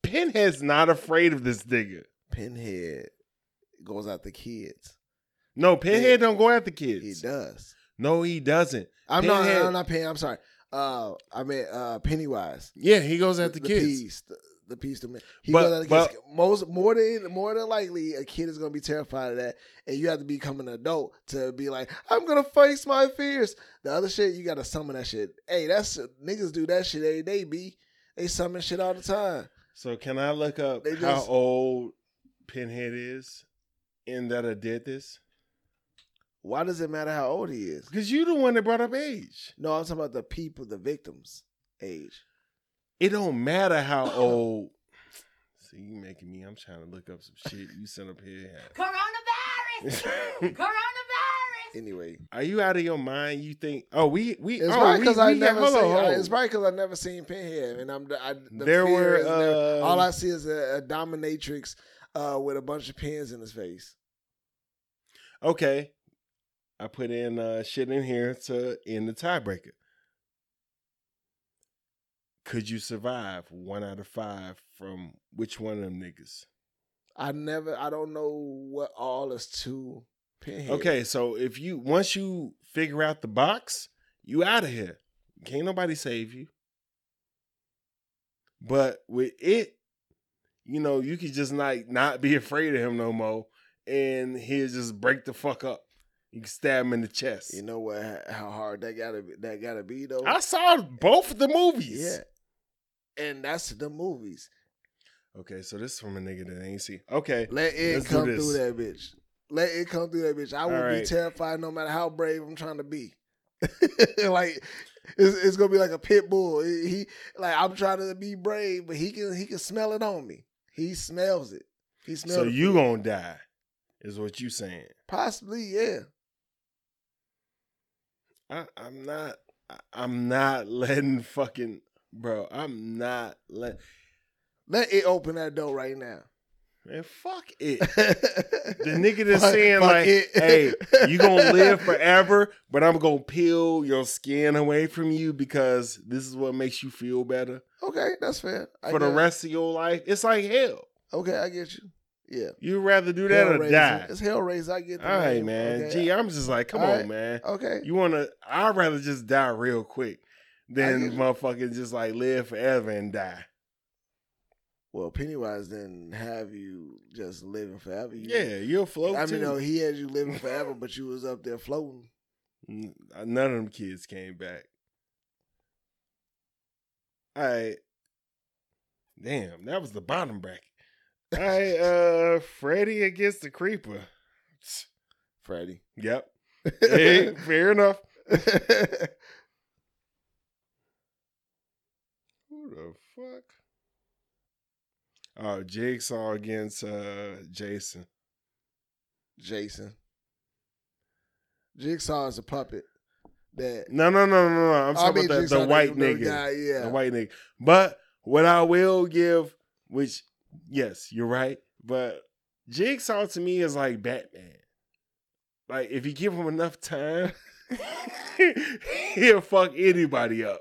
Pinhead's not afraid of this nigga.
Pinhead goes after the kids.
No, Pinhead don't go after kids.
He does.
No, he doesn't.
I'm
Pinhead-
not. I'm not paying. I'm sorry. Uh, I mean, uh, Pennywise.
Yeah, he goes after
the
kids.
piece, the, the piece to me. He
But-
goes after
but-
most more than more than likely a kid is gonna be terrified of that, and you have to become an adult to be like, I'm gonna face my fears. The other shit, you gotta summon that shit. Hey, that's niggas do that shit every day. B, they summon shit all the time.
So can I look up how old Pinhead is in that I did this?
Why does it matter how old he is?
Because you the one that brought up age.
No, I'm talking about the people, the victims' age.
It don't matter how *coughs* old. See, you making me. I'm trying to look up some shit. You sent up here.
Coronavirus. *laughs* Coronavirus.
Anyway,
Are you out of your mind? You think? Oh, we we.
it's
oh,
right because I
we
never seen.
hold.
It's right because I never seen Pinhead, and I'm. I, the
There were,
is never-
uh,
all I see is a, a dominatrix uh, with a bunch of pins in his face.
Okay, I put in uh, shit in here to end the tiebreaker. Could you survive one out of five from which one of them niggas?
I never. I don't know what all is to Pinhead.
Okay, so if you once you figure out the box, you out of here. Can't nobody save you. But with it, you know, you could just like not be afraid of him no more, and he'll just break the fuck up. You can stab him in the chest.
You know what? How hard that gotta be, that gotta be though.
I saw both of the movies.
yeah, and that's the movies.
Okay, so this is from a nigga that ain't see. Okay,
Let it come through that bitch. Let it come through that bitch. I will
All
be terrified no matter how brave I'm trying to be. *laughs* like it's, it's gonna be like a pit bull. He he- like I'm trying to be brave, but he can he can smell it on me. He smells it. He smells.
so you gonna die, is what you saying?
possibly yeah.
I, I'm not. I'm not *laughs* letting fucking bro. I'm not let.
Let it open that door right now.
Man, fuck *laughs* it. The nigga that's
Fuck-
saying
fuck
like,
it.
"Hey, you gonna *laughs* live forever, but I'm gonna peel your skin away from you because this is what makes you feel better
okay, that's fair. I
for the
get it.
rest of your life." It's like hell.
Okay, I get you. Yeah.
You'd rather do that or
Hellraiser.
die.
It's Hellraiser. I get
All right,
name.
man.
Okay.
Gee, I'm just like, come
All
on,
right.
man.
Okay.
You wanna? I'd rather just die real quick than
you.
motherfucking just like live forever and die.
Well, Pennywise didn't have you just living forever. You,
Yeah, you'll float
I
too.
mean, no, he had you living forever, but you was up there floating.
None of them kids came back. All right. Damn, that was the bottom bracket. All right, *laughs* uh, Freddy against the Creeper.
Freddy.
Yep. *laughs* Hey, fair enough. *laughs* Who the fuck? Oh, Jigsaw against uh Jason.
Jason. Jigsaw is a puppet that
No, no, no, no, no. I'm
I
talking about the, the white
the
nigga.
guy, yeah.
The white nigga. But what I will give, which yes, you're right, but Jigsaw to me is like Batman. Like if you give him enough time, *laughs* he'll fuck anybody up.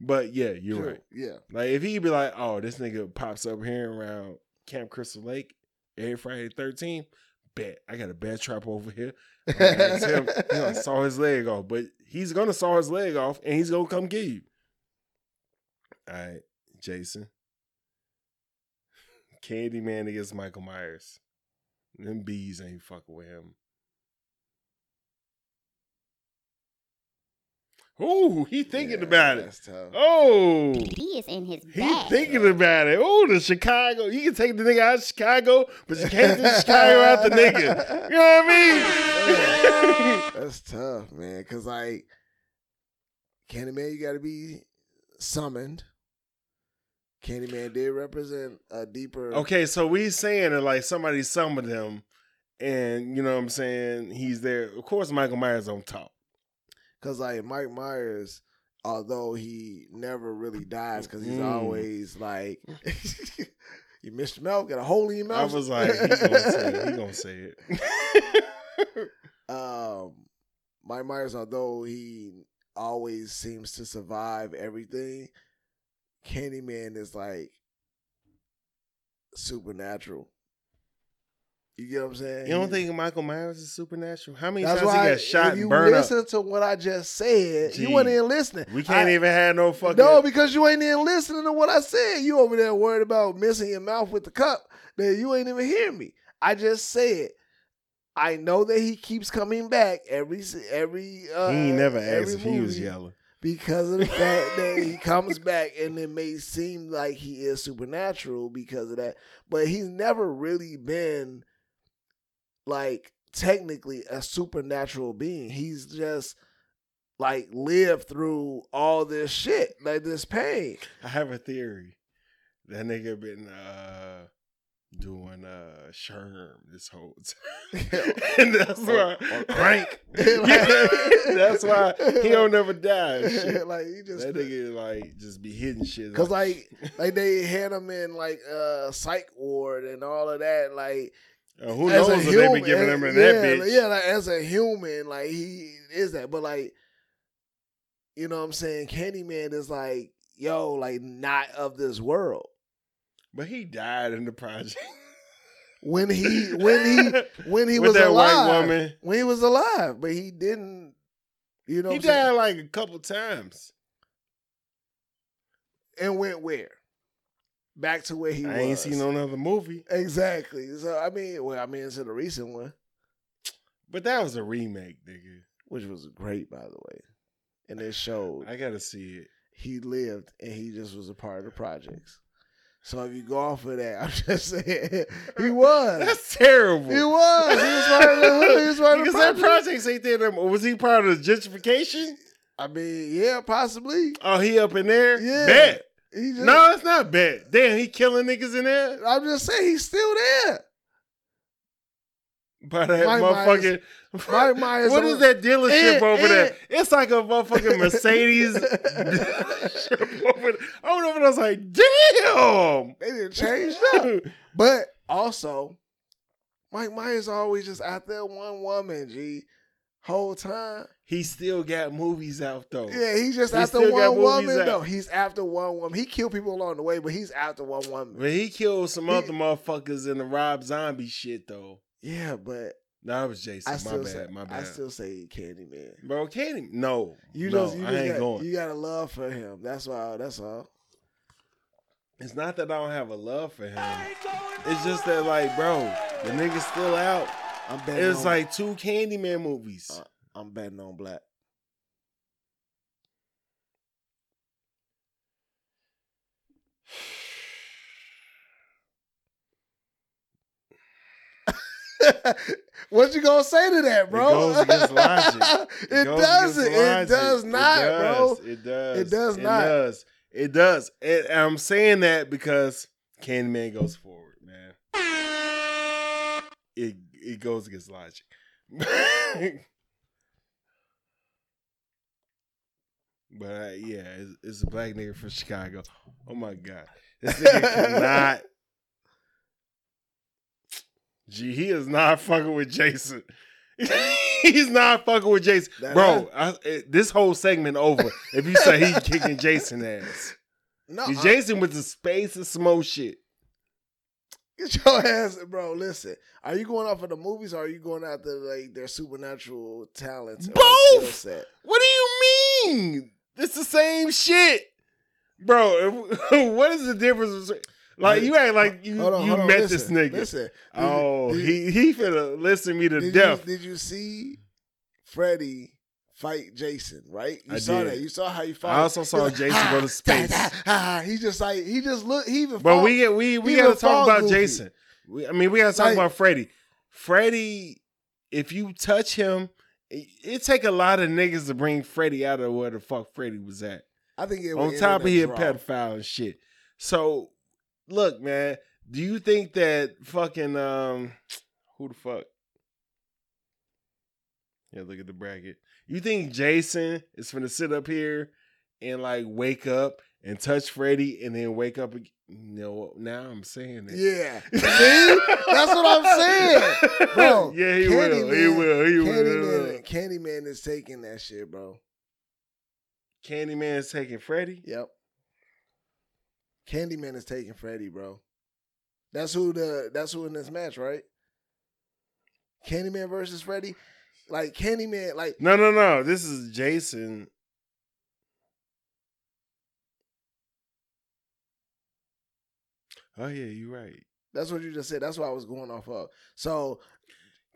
But yeah, you're right.
Yeah.
Like if he'd be like, oh, this nigga pops up here around Camp Crystal Lake every Friday the 13th, bet I got a bad trap over here. I'm *laughs* him, he gonna saw his leg off, but he's gonna saw his leg off and he's gonna come get you. All right, Jason. Candyman against Michael Myers. Them bees ain't fucking with him. Oh, he thinking
Yeah,
about it.
Tough.
Oh,
He is in his
he
bag.
thinking about it. Oh, the Chicago. You can take the nigga out of Chicago, but you can't take Chicago out the nigga. You know what I mean? *laughs*
That's tough, man. Cause like Candyman, you gotta be summoned. Candyman did represent a deeper
okay, so we saying that like somebody summoned him, and you know what I'm saying he's there. Of course, Michael Myers on top.
Cause like Mike Myers, although he never really dies, cause he's
Mm.
always like *laughs* you missed your mouth, got a hole in your
I was like, he gonna say it. He gonna say it. *laughs*
um Mike Myers, although he always seems to survive everything, Candyman is like supernatural. You get what I'm saying?
you don't
He-
think Michael Myers is supernatural? How many
that's
times
why
he got shot
if
and
you
burned up?
listen to what I just said, you weren't even listening.
We can't
I-
even have no fucking.
No, because you ain't even listening to what I said. You over there worried about missing your mouth with the cup. That you ain't even hear me. I just said. I know that he keeps coming back every every. Uh,
he never asked if he was yelling
because of the fact that he *laughs* comes back and it may seem like he is supernatural because of that, but he's never really been like technically a supernatural being. He's just like lived through all this shit, like this pain.
I have a theory. That nigga been uh doing uh Sherm this whole *laughs* time. *laughs* and that's why
or *laughs* crank.
That's why he don't never die. shit.
like he just
That nigga like just be hitting shit.
Cause like like they had him in like uh psych ward and all of that. Like
Uh, who
as
knows what they be giving him in
yeah,
that bitch?
like- Yeah, like as a human, like he is that. But like, you know what I'm saying? Candyman is like, yo, like not of this world.
But he died in the project.
When he *laughs* when he when he was alive, when he was alive, but he didn't. You know,
he
what I'm saying?
died like a couple times.
and went where? Back to where he was.
I
was.
ain't seen no other movie.
Exactly. So I mean, well, I mean, it's in the recent one,
But that was a remake, nigga.
which was great, by the way, and it showed
I gotta see it.
he lived and he just was a part of the projects. So if you go off of that, *laughs* I'm just saying he was.
That's terrible.
he was. He was part of the hood. He was part of the
Because that
project.
ain't there. Was he part of the gentrification?
I mean, yeah, possibly.
Oh, he up in there?
Yeah.
Bet.
Just,
No, it's not bad. Damn, he killing niggas in there?
I'm just saying he's still there.
By that
Mike
motherfucking.
Mike *laughs* Myers
what is that dealership
And-
over eh.
there?
It's like a motherfucking Mercedes *laughs* dealership over there. I went over there, I was like, damn.
They didn't change up. *laughs* But Also, Mike Myers always just out there one woman, G. Whole time.
He still got movies out though.
Yeah, he's just
He
after one woman
out.
though. He's after one woman. He killed people along the way, but he's after one woman.
But he killed some
He-
other motherfuckers in the Rob Zombie shit though.
Yeah, but
No, that was Jason.
I
my bad.
say
my bad.
I still say Candyman.
Bro, can't. No,
You
no,
just you
I
just
ain't
got,
going.
you got a love for him. That's all. That's all.
It's not that I don't have a love for him. It's just that, like, bro, the nigga's still out.
I'm betting.
It's
on,
like two Candyman movies.
Uh, I'm betting on black. *sighs* what you gonna say to that, bro?
It goes against logic. *laughs*
it
goes
doesn't.
against
It does not, bro.
It does.
It does
It
not.
does. It does. And I'm saying that because Candyman goes forward, man. It it goes against logic. *laughs* but uh, yeah, it's, it's a black nigga from Chicago. Oh my god, this nigga cannot. Gee, he is not fucking with Jason. *laughs* He's not fucking with Jason,
That-
bro. I, it- this whole segment over if you say he kicking Jason ass.
No, I-
Jason with the space and smoke shit.
Get your ass, bro. Listen, are you going off of the movies or are you going after like their supernatural talents?
Both!
set?
What do you mean? It's the same shit, bro. *laughs* what is the difference? between- Like you act like you
Hold on,
you
hold on,
met
listen,
this nigga.
Listen, did
oh,
did-
he he finna listen me to
did
death.
You, did you see Freddy fight Jason? Right, you
I
saw
did.
that. You saw how he fought.
I also saw
He's
Jason
"Ah,
go to space."
ah, ah." He just like he just look. He even.
But
fought-
we get we we gotta talk about
Goofy.
Jason. We, I mean, we gotta talk
Like-
about Freddy. Freddy, if you touch him, it, it take a lot of niggas to bring Freddy out of where the fuck Freddy was at.
I think it
was
On
top of
end
he a
in draw.
pedophile and shit. So, look, man, do you think that fucking um, *tsk* who the fuck? Yeah, look at the bracket. You think Jason is gonna sit up here and like wake up and touch Freddy and then wake up? No, now I'm saying it.
Yeah, see, that's what I'm saying, bro. *laughs*
yeah, he will. He
Candyman-
will. He will.
Candyman, Candyman is taking that shit, bro.
Candyman is taking Freddy.
Yep. Candyman is taking Freddy, bro. That's who the that's who in this match, right? Candyman versus Freddy. Like Candyman, like
No, no, no. This is Jason. Oh yeah, you're right.
that's what you just said. That's what I was going off of. So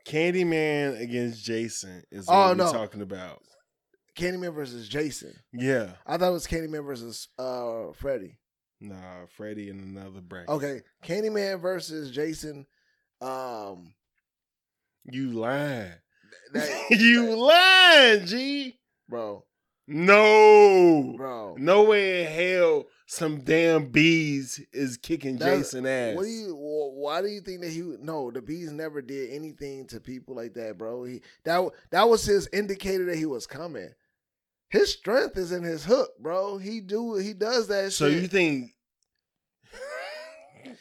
Candyman against Jason is
Oh,
what we're
no.
talking about.
Candyman versus Jason.
Yeah.
I thought it was Candyman versus uh Freddy.
Nah, Freddy and another bracket.
Okay, Candyman versus Jason. Um,
You lying.
that, *laughs*
you lying, G.
bro,
No.
bro.
No way in hell some damn bees is kicking
That's-
Jason ass.
What do you? Why do you think that he? No, the bees never did anything to people like that, bro. He that that was his indicator that he was coming. His strength is in his hook, bro. He do he does that
So
shit.
you think? *laughs*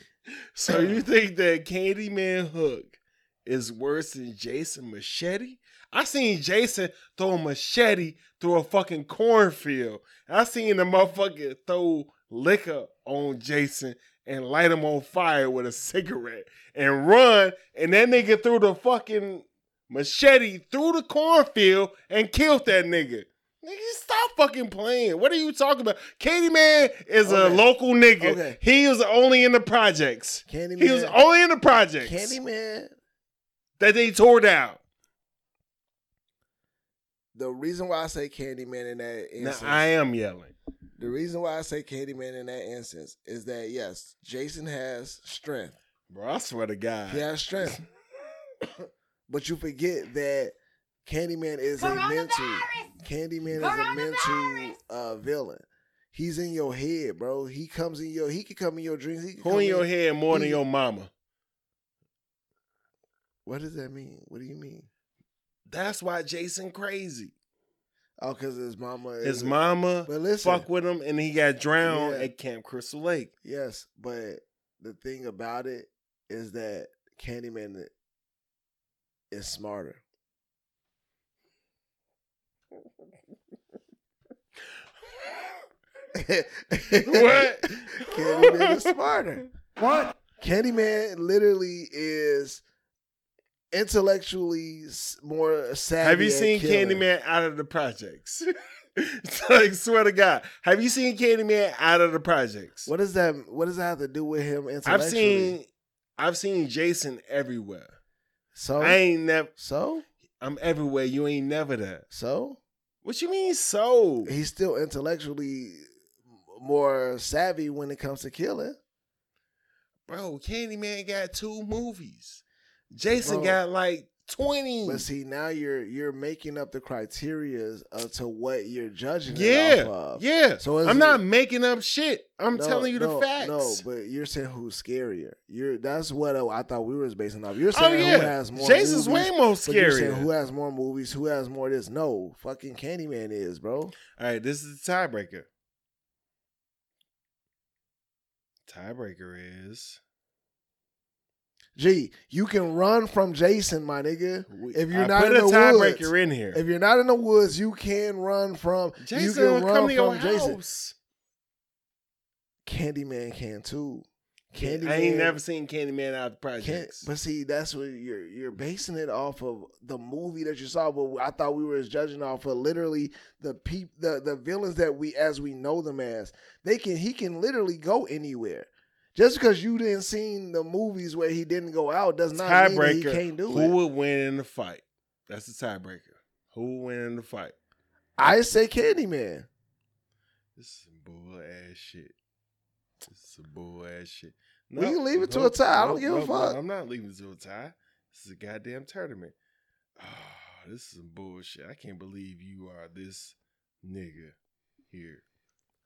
so you think that Candyman Hook is worse than Jason Machete? I seen Jason throw a machete through a fucking cornfield. I seen the motherfucker throw liquor on Jason and light him on fire with a cigarette and run, and that nigga threw the fucking machete through the cornfield and killed that nigga. Nigga, stop fucking playing. What are you talking about? Candyman is a local nigga.
Okay.
He was only in the projects.
Candyman,
He was only in the projects
Candyman.
that they tore down.
The reason why I say Candyman in that
Now
instance,
I am yelling.
The reason why I say Candyman in that instance is that yes, Jason has strength.
Bro, I swear to God.
He has strength, *laughs* but you forget that Candyman is a mental. Candyman is a
Coronavirus!
mental uh, villain. He's in your head, bro. He comes in your. He can come in your dreams. He can
Who
come
in your head more than your mama?
What does that mean? What do you mean?
That's why Jason crazy.
Oh, because his mama. is-
His mama
But listen,
fuck with him and he got drowned
Yeah.
at Camp Crystal Lake.
yes, but the thing about it is that Candyman is smarter.
What? *laughs*
Candyman is smarter.
What?
Candyman literally is intellectually more savvy.
Have you seen. Candyman out of the projects? *laughs* like, swear to God, have you seen Candyman out of the projects?
What does that? What does that have to do with him intellectually?
I've seen, I've seen Jason everywhere.
So
I ain't never.
so
I'm everywhere. You ain't never there.
so
What you mean? So
he's still intellectually more savvy when it comes to killing.
bro, Candyman got two movies. Jason
Bro.
got like twenty.
But see, now you're you're making up the criteria uh, to what you're judging.
yeah,
off of.
yeah.
So
I'm
it-
not making up shit. I'm
No,
telling you the facts.
No, but you're saying who's scarier. You're that's what uh, I thought we was basing off. You're
oh
saying
yeah,
who has more.
Jason's
movies,
way more scary.
who has more movies, who has more this. No, fucking Candyman is, bro.
All right, this is the tiebreaker. Tiebreaker is
Gee, you can run from Jason, my nigga. If you're
I
not in the woods,
in here.
If you're not in the woods, you can run from.
Jason
you can run
come to your
from Jason.
house.
Candyman can too. Candyman.
I ain't never seen Candyman out of the projects.
but see, that's what you're you're basing it off of the movie that you saw. But I thought we were judging off of literally the peop the the villains that we as we know them as. They can he can literally go anywhere. Just because you didn't seen the movies where he didn't go out does not mean that he can't do
Who
it.
Who would win in the fight? That's the tiebreaker. Who would win in the fight?
I say Candyman.
This is some bull ass shit. This is some bull ass shit.
We can leave it to a tie. I don't give a fuck.
I'm not leaving it to a tie. This is a goddamn tournament. Oh, this is some bullshit. I can't believe you are this nigga here.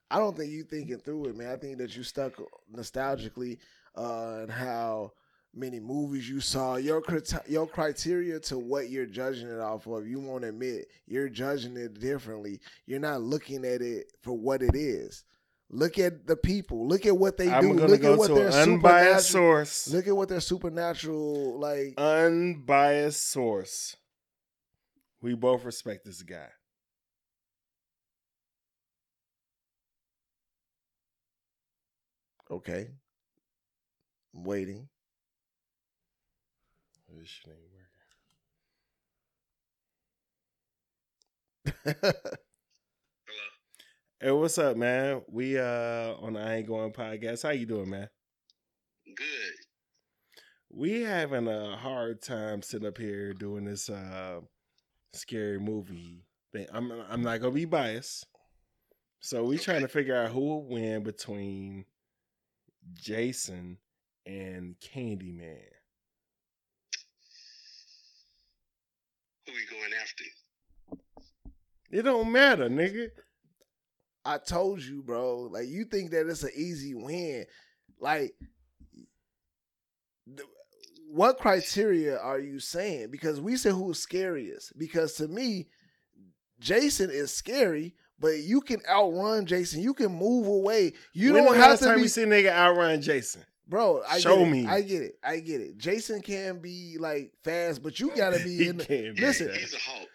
I don't think you thinking through it, man. I think that you stuck nostalgically uh, and how many movies you saw. Your criti- your criteria to what you're judging it off of. You won't admit you're judging it differently. You're not looking at it for what it is. Look at the people. Look at what they
I'm
do. Look at what their
unbiased source.
Look at what their supernatural like.
unbiased source. We both respect this guy.
Okay, I'm waiting.
This shit ain't working. Hello. *laughs* Hey, what's up, man? We uh on the I Ain't Going podcast. How you doing, man?
Good.
We having a hard time sitting up here doing this uh scary movie thing. I'm I'm not gonna be biased. So we trying to figure out who will win between Jason and Candyman.
Who we going after?
It don't matter, nigga.
I told you, bro. Like you think that it's an easy win. Like th- what criteria are you saying? Because we said who's scariest. Because to me, Jason is scary, but you can outrun Jason. You can move away. You
When
don't
the
have
last
to
time
be
we see nigga outrun Jason.
Bro, I
Show
get it.
me.
I get it. I get it. Jason can be like fast, but you gotta be *laughs*
He
in the
can't be
listen.
He's a hawk.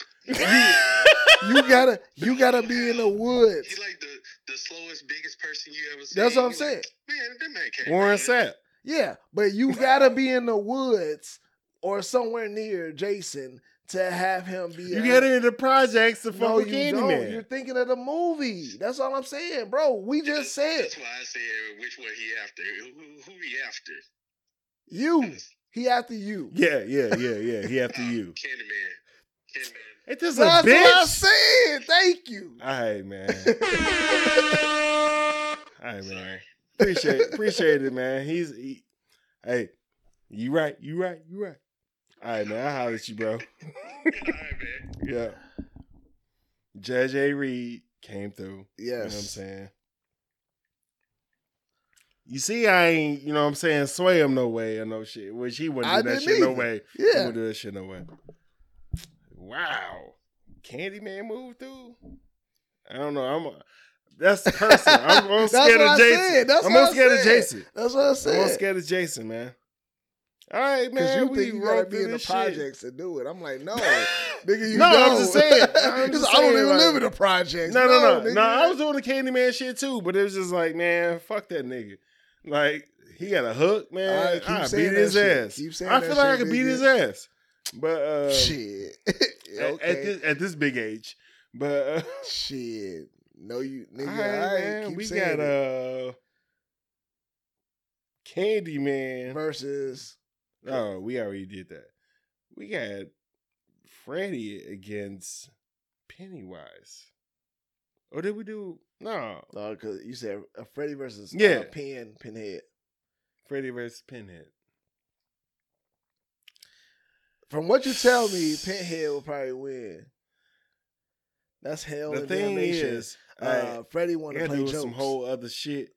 you gotta you gotta be in the woods.
He's like the, the slowest, biggest person you ever seen.
That's what I'm
You
saying.
Like, Man, that man can't.
Warren. Sapp.
Yeah, but you gotta be in the woods or somewhere near Jason to have him be.
You
a-
get into projects to fuck
No,
with
you don't.
Candyman.
You're thinking of the movie. That's all I'm saying, bro. We just said
That's why I said which one he after. Who, who he after?
you. He after you.
Yeah, yeah, yeah, yeah. He after you. *laughs*
Candyman. Candyman.
Ain't this a
That's what I
bitch?
said. Thank you.
All right, man. *laughs* All right, man. Appreciate appreciate it, man. He's he, hey, you right, you right, you right. All right, man. I holler at you, bro.
All right, man.
Yeah. Judge A. Reed came through. You know what I'm saying? You see, I ain't, you know what I'm saying, sway him no way or no shit. Which he wouldn't
I
do that
didn't
shit no
either.
way. He
Yeah.
wouldn't do that shit no way. Wow. Candyman moved through? I don't know. I'm a, that's personal. I'm, I'm *laughs*
That's
scared
what
of Jason.
That's
I'm
what I
scared of. Jason.
That's what I
I'm more
said.
scared of Jason, man. All right,
Because
man.
you think you gotta be in the
shit.
projects to do it. I'm like, no, *laughs* nigga, you
No, I'm
don't.
just saying. *laughs* I'm just
like, I don't even
like-
live in the projects.
No, no, no, no.
nigga.
I was doing the Candyman shit too, but it was just like, man, fuck that nigga. Like he got a hook, man.
Right,
I
saying
beat his
shit.
ass.
Keep saying
I feel like I
shit,
could beat his ass, but uh, *laughs*
Shit.
at,
okay.
at, this, at this big age, but uh,
Shit. No, you nigga.
all
All
right,
right,
man, we
saying
got
it.
uh, Candyman.
versus.
Oh, we already did that. We got Freddy against Pennywise. Or did we do no?
No, because you said uh, Freddy versus
Yeah.
uh, Pin Pinhead.
Freddy versus Pinhead.
From what you tell me, Pinhead will probably win. That's hell
the thing
damnation.
is,
uh,
uh, I
want to
to
play jokes.
some whole other shit.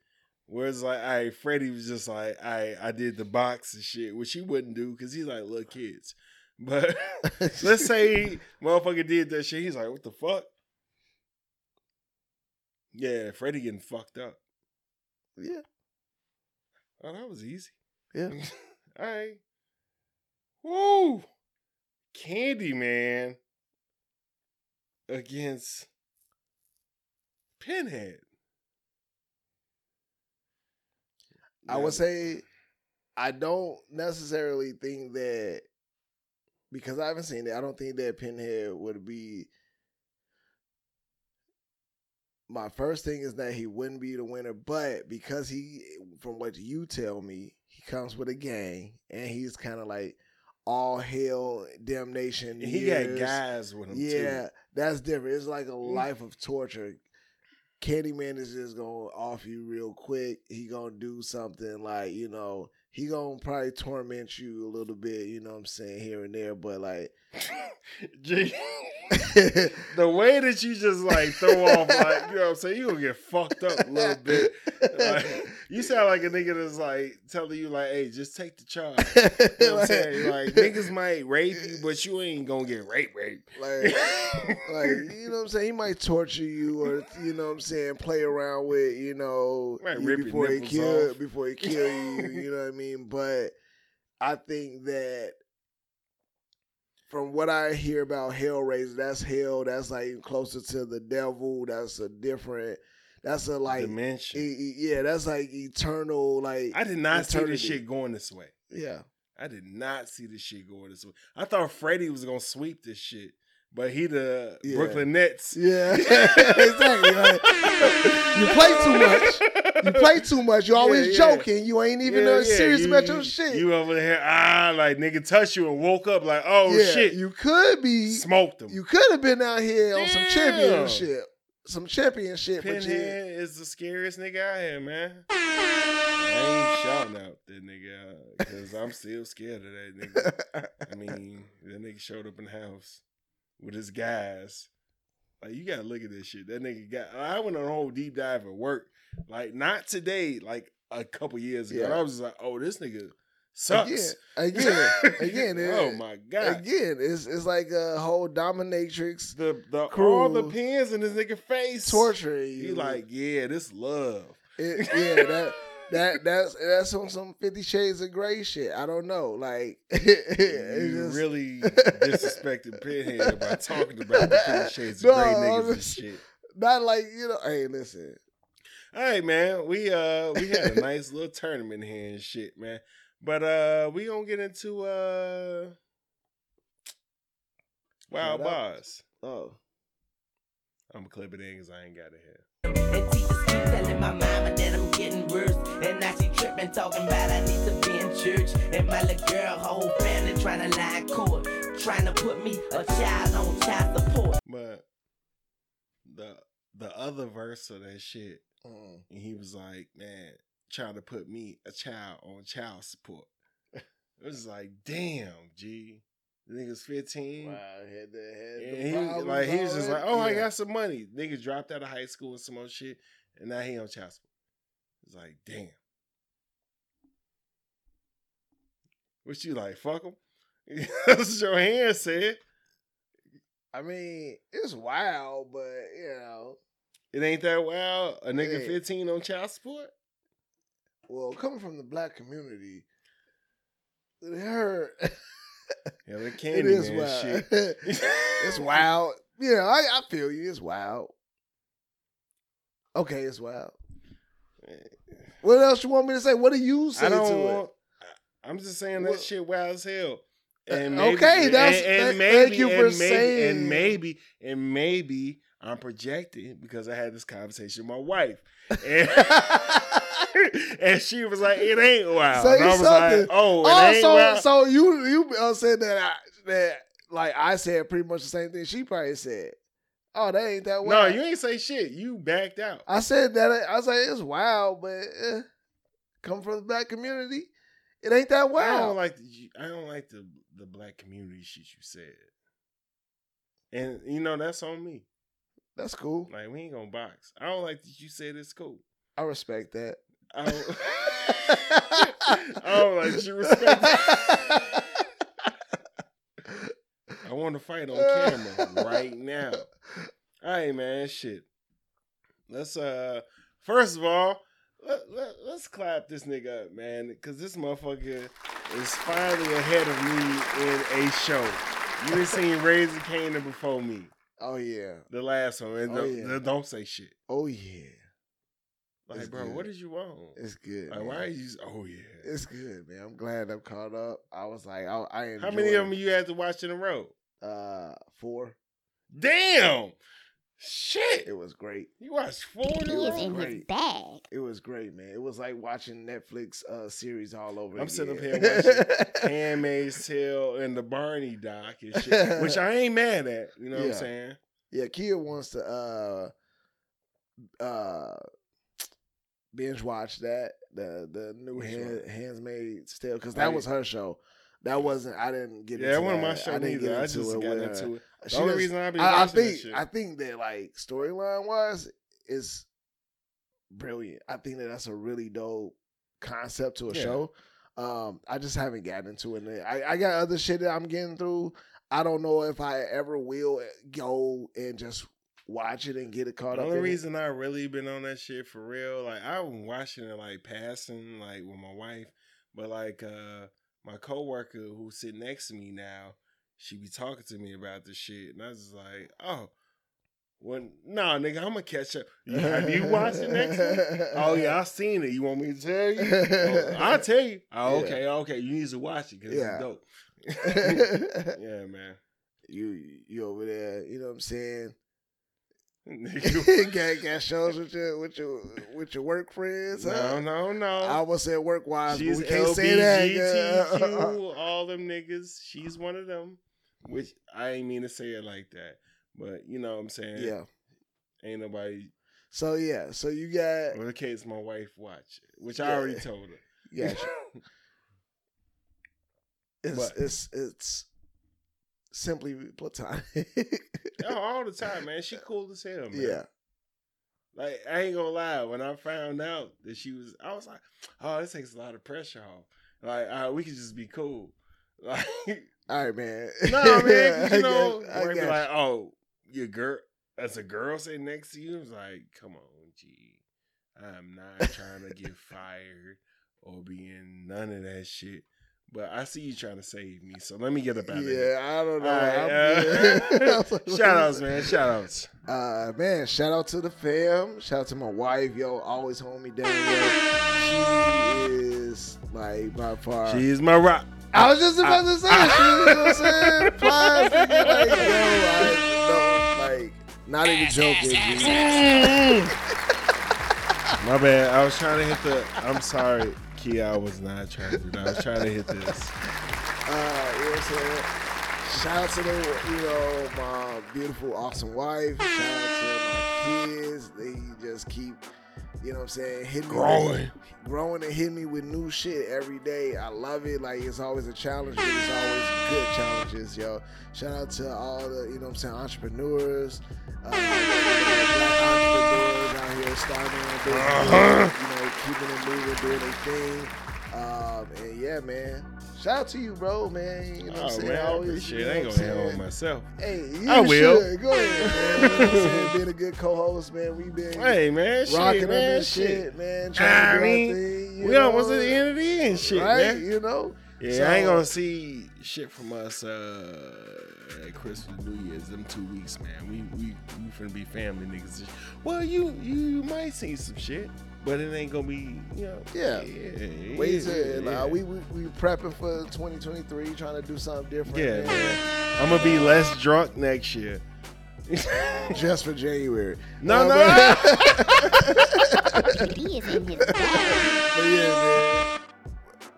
Where it's like, I Freddy was just like, I I did the box and shit, which he wouldn't do because he's like little kids. But *laughs* let's *laughs* say motherfucker did that shit, he's like, what the fuck? Yeah, Freddy getting fucked up.
yeah,
Oh, that was easy.
yeah. *laughs*
All right. Woo! Candyman against Pinhead.
I would say I don't necessarily think that because I haven't seen it. I don't think that Pinhead would be. My first thing is that he wouldn't be the winner, but because he, from what you tell me, he comes with a gang and he's kind of like all hell damnation.
He got
years.
guys with him
Yeah,
too.
that's different. It's like a life of torture. Candyman is just gonna off you real quick. He gonna do something like you know he gonna probably torment you a little bit. You know what I'm saying here and there, but like *laughs*
G, *laughs* the way that you just like throw off, like you know what I'm saying, you gonna get fucked up a little bit. Like, *laughs* you sound like a nigga that's like telling you like, "Hey, just take the charge." *laughs* You know what I'm saying? Like niggas might rape you, but you ain't gonna get rape rape. *laughs*
like, like you know what I'm saying. He might torture you, or you know what I'm saying, play around with you know you before he kill
off.
before he kill you. You know what I mean? But I think that from what I hear about Hellraiser, that's hell. That's like closer to the devil. That's a different. That's a like.
Dimension.
e- e- yeah, that's like eternal. Like
I did not see this shit going this way.
Yeah,
I did not see this shit going this way. I thought Freddy was gonna sweep this shit, but he the
Yeah.
Brooklyn Nets.
yeah, *laughs* exactly. Like, you play too much. You play too much. You always
Yeah, yeah.
joking. You ain't even uh, serious
you-
about your shit.
You over there, ah, like nigga touch you and woke up like, oh
yeah,
shit,
You could be.
smoked him.
You could have been out here on some championship. Some championship, but you,
Pinhead is the scariest nigga out here, man. *laughs* I ain't shouting out that nigga because I'm still scared of that nigga. I *laughs* mean, that nigga showed up in the house with his guys. Like you gotta look at this shit. That nigga got. I went on a whole deep dive at work. Like not today. Like a couple years ago.
Yeah.
I was just like, oh, this nigga sucks.
again, again, again. *laughs*
oh my god.
Again, it's it's like a whole dominatrix
The the all the pins in this nigga face.
torturing you.
He like, yeah, this love.
It, *laughs* yeah, that that that's that's on some Fifty Shades of Grey shit. I don't know, like *laughs*
you
just-
really disrespected Pinhead by talking about the Fifty Shades of
No,
Grey niggas and shit.
not like you know. Hey, listen,
right, man. We uh we had a nice little tournament here and shit, man. But uh we gonna get into uh Wild
Shout out.
Bars.
oh,
I'm gonna clip it in because I ain't got it here.
And teachers keep telling my mama that I'm getting worse. And now she tripping, talking about I need to be in church. And my little girl, whole family trying to line court. Trying to put me, a child, on child support.
But the the other verse of that shit,
mm.
and he was like, man, trying to put me, a child, on child support. *laughs* It was like, damn, G. The nigga's 15.
wow, had the had
And he, like he was just like, oh, I got some money. Nigga dropped out of high school and some more shit, and now he on child support. It's like, damn. What you like? Fuck him. *laughs* That's what your hand said.
I mean, it's wild, but you know,
It ain't that wild. A nigga
Hey.
15 on child support.
Well, coming from the black community, It hurt.
Yeah, the *laughs*
It
candy
is
man
wild.
shit. *laughs*
it's *laughs* wild. Yeah, I, I feel you. It's wild. Okay, it's wild. What else you want me to say? What do you say
I don't,
to it?
I'm just saying that
What-
shit wild as hell.
Uh,
And
okay, that's-
and, and maybe,
thank you for
and maybe,
saying-
and maybe and maybe I'm projecting because I had this conversation with my wife, and, *laughs* and she was like, "It ain't wild."
Say
and I was
something.
like, "Oh, it
oh,
ain't
so
wild."
so you you uh, said that I, that like I said pretty much the same thing she probably said. Oh, that ain't that wild.
no, you ain't say shit. You backed out.
I said that I was like it's wild, but eh, come from the black community, it ain't that wild.
I don't like the, I don't like the the black community shit you said, and you know that's on me.
That's cool.
Like we ain't gonna box. I don't like that you said it's cool.
I respect that.
I don't, *laughs* I don't like you respect. that. I want to fight on camera right now. All right, man. Shit. Let's uh. First of all, let, let, let's clap this nigga up, man, because this motherfucker is finally ahead of me in a show. You ain't seen Raising Kanan before me,
oh yeah.
the last one, and
Oh,
don't,
yeah.
don't say shit.
Oh yeah.
Like,
It's
bro,
good.
what did you want?
It's good.
Like,
man.
why are you? Oh yeah.
It's good, man. I'm glad I'm caught up. I was like, I, I
How many of them you had to watch in a row?
Uh, four.
Damn. Shit.
It was great.
You watched four in a
It was
row?
great.
bag.
It was great, man. It was like watching Netflix uh series all over.
I'm sitting up here watching *laughs* Handmaid's Tale and the Barney doc and shit, which I ain't mad at. You know what I'm saying?
yeah, Kia wants to uh uh binge watch that the the new
Which
hand. Handmaid's Tale because that
didn't-
was her show. That wasn't. I didn't get.
Yeah,
into
it wasn't my
that.
show
I didn't
neither.
get
I
into
just
it
got into it. The only reason I be
I, I
that
think
shit.
I think that like storyline wise is brilliant. I think that that's a really dope concept to a
Yeah.
show. Um, I just haven't gotten into it. I, I got other shit that I'm getting through. I don't know if I ever will go and just watch it and get it caught
The
up.
only
in it.
reason I really been on that shit for real, like I was watching it like passing, like with my wife, but like uh my coworker who's sitting next to me now, she be talking to me about this shit, and I was just like, oh, well, nah, nigga, I'm gonna catch up. *laughs* You- watched it next week? Oh yeah, I seen it. You want me to tell you? *laughs* Oh, I'll tell you. Oh,
Yeah.
okay, okay. You need to watch it because
Yeah.
it's dope. *laughs* yeah, man.
you you over there, you know what I'm saying?
Nigga. *laughs*
got got shows with your with your with your work friends.
no,
huh?
no, no.
I almost said work wise, but we can't say that.
All them *laughs* niggas. She's one of them. Which I ain't mean to say it like that. But you know what I'm saying?
yeah.
Ain't nobody
So yeah, so you got
well, in case my wife watch it, which I already told her.
yeah. *laughs* It's
But-
it's it's simply platonic. *laughs*
Oh, all the time, man. She cool as hell, man.
yeah.
Like I ain't gonna lie, when I found out that she was, I was like, "Oh, this takes a lot of pressure off. Like, uh, we could just be cool." *laughs* Like,
All right, man.
no, man, 'cause *laughs*
I
you know,
I
where it be like, "Oh, your girl, as a girl sitting next to you, it's like, come on, G, I'm not trying to get fired or be in none of that shit." But I see you trying to save me, so let me get up out of here.
Yeah, I don't know.
Right, uh. *laughs*
I like, *laughs*
shout outs, man. Shout outs.
Uh man, shout out to the fam. Shout out to my wife, yo, always hold me down. Yo. She is like by far.
She's my rock.
I was just about to say, she, you know what I'm saying? *laughs* Plies, like, yo, I, no, like, not even joking.
My bad. I was trying to hit the. I'm sorry, Kia. I was not trying to do. I was trying to hit this.
Uh, you know what I'm saying? Shout out to the, you know, my beautiful, awesome wife. Shout out to my kids. They just keep, you know what I'm saying, hitting me with-
Growing.
growing and hitting me with new shit every day. I love it. Like it's always a challenge, but it's always good challenges, yo. Shout out to all the, you know what I'm saying, entrepreneurs, uh, black entrepreneurs out here starting their business, you know, keeping it moving, doing their thing. Um, and yeah, man. Shout out to you, bro, man. You know what I'm
Oh
saying?
man, I
Always,
appreciate
you
it. I ain't gonna hang on myself.
Hey, you
I will.
should. Go ahead, man. You know what I'm? Being a good co-host, man. We've been
Hey man,
rocking
shit, man, shit.
shit, man. Trying
I
our
mean,
thing,
we
know?
almost at the end of the end, shit,
right?
man.
You know,
Yeah,
So-
I ain't gonna see shit from us uh, at Christmas, New Year's. Them two weeks, man. We we we finna be family niggas. Well, you you might see some shit, but it ain't gonna be you know.
Yeah.
yeah
Wait till
yeah.
we, we we prepping for 2023, trying to do something different.
Yeah,
man.
man. I'm gonna be less drunk next year. *laughs*
Just for January.
No,
Uh,
no.
but- *laughs*
He is in his
But yeah, man.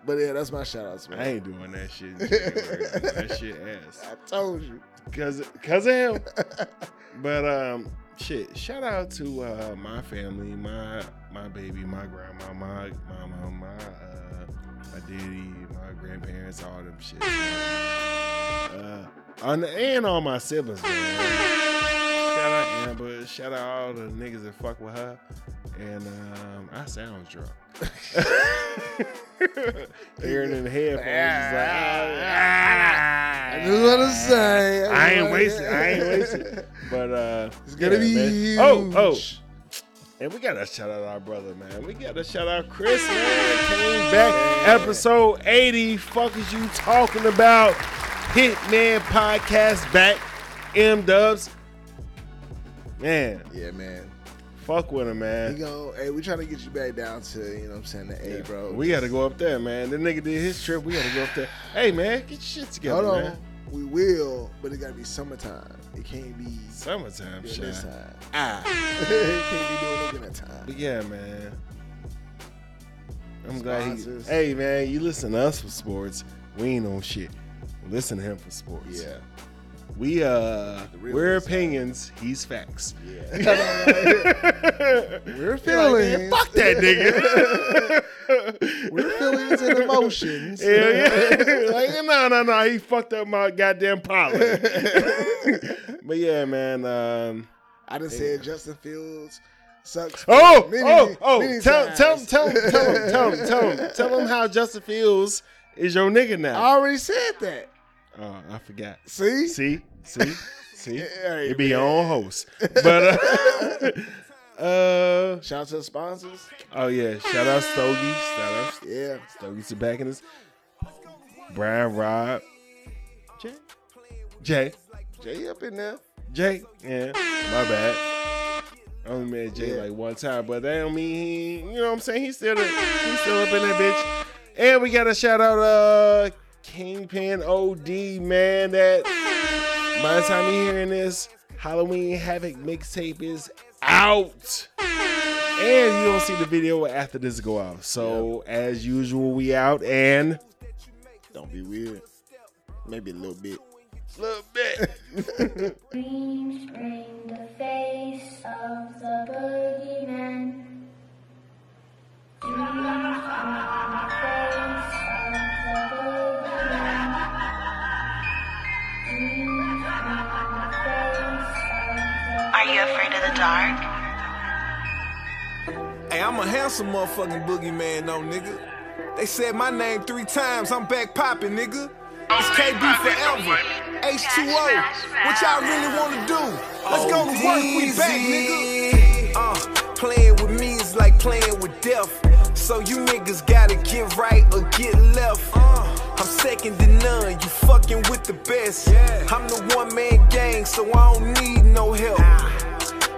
But yeah, that's my shout outs, man.
I ain't doing that shit. in January. *laughs* that shit ass.
I told you.
Cause, cause of him. but um, shit. Shout out to uh, my family, my my baby, my grandma, my mama, my uh, my daddy, my grandparents, all them shit. Uh, and, and all my siblings. Man. Shout out Amber. Shout out all the niggas that fuck with her. And um, I sound drunk. *laughs* Hearing in the headphones is like, ah,
I just want to say.
I ain't wasted. I ain't wasted. But uh,
It's gonna
yeah,
be
man.
huge.
Oh, oh, and we gotta shout out our brother, man. We gotta shout out Chris, man. Came back, episode eighty. Fuck is you talking about? Hitman podcast back. M Dubs, man.
Yeah, man.
Fuck with him,
man.
man.
go. Hey, we trying to get you back down to you know what I'm saying the A, bro.
We gotta go up there, man. The nigga did his trip. We gotta go up there. Hey, man, get your shit together,
Hold on.
man.
We will, but it gotta be summertime. It can't be
Summertime, shit.
this time.
Ah. *laughs*
it can't be doing that time.
But yeah, man. I'm glad he.
Sponsors.
Hey, man, you listen to us for sports. We ain't on shit. Listen to him for sports.
Yeah.
We uh,
real
we're
inside.
opinions. He's facts.
Yeah. *laughs*
we're
We're feelings.
fuck that nigga. *laughs*
We're feelings and emotions.
Hell yeah. *laughs* like, no, no, no. He fucked up my goddamn pilot. but yeah, man. Um,
I just said Justin Fields sucks.
Oh,
many,
oh, oh!
many
Tell, tell,
times.
tell, him, tell him, tell him, tell him, tell him how Justin Fields is your nigga now.
I already said that.
Oh, I forgot.
See?
See, see, see. *laughs*
Hey,
it be your own host, but uh, *laughs* uh,
Shout out to the sponsors.
oh yeah, shout out Stogie, shout out
Yeah.
Stogie's back in his. Brian Rob, Jay, Jay,
Jay up in there.
Jay, yeah, my bad. I only met Jay
Yeah.
like one time, but that don't mean he, you know what I'm saying? He's still he's still up in that bitch. And we gotta shout out uh Kingpin OD, man. That by the time you're hearing this, Halloween Havoc mixtape is out. And you don't see the video after this go out. So as usual, we out and
Don't be weird. Maybe a little bit.
little bit. *laughs*
Dreams bring the face of the boogeyman. Dreams bring the face of the boogeyman.
Are you afraid of the dark?
Hey, I'm a handsome motherfucking boogeyman, though, nigga. They said my name three times, I'm back popping, nigga. It's KB forever. H2O. What y'all really wanna do? Let's go to work, we back, nigga. Uh, playing with me is like playing with death. So you niggas gotta get right or get left. Uh, I'm second to none, you fucking with the best. Yeah. I'm the one man gang, so I don't need no help.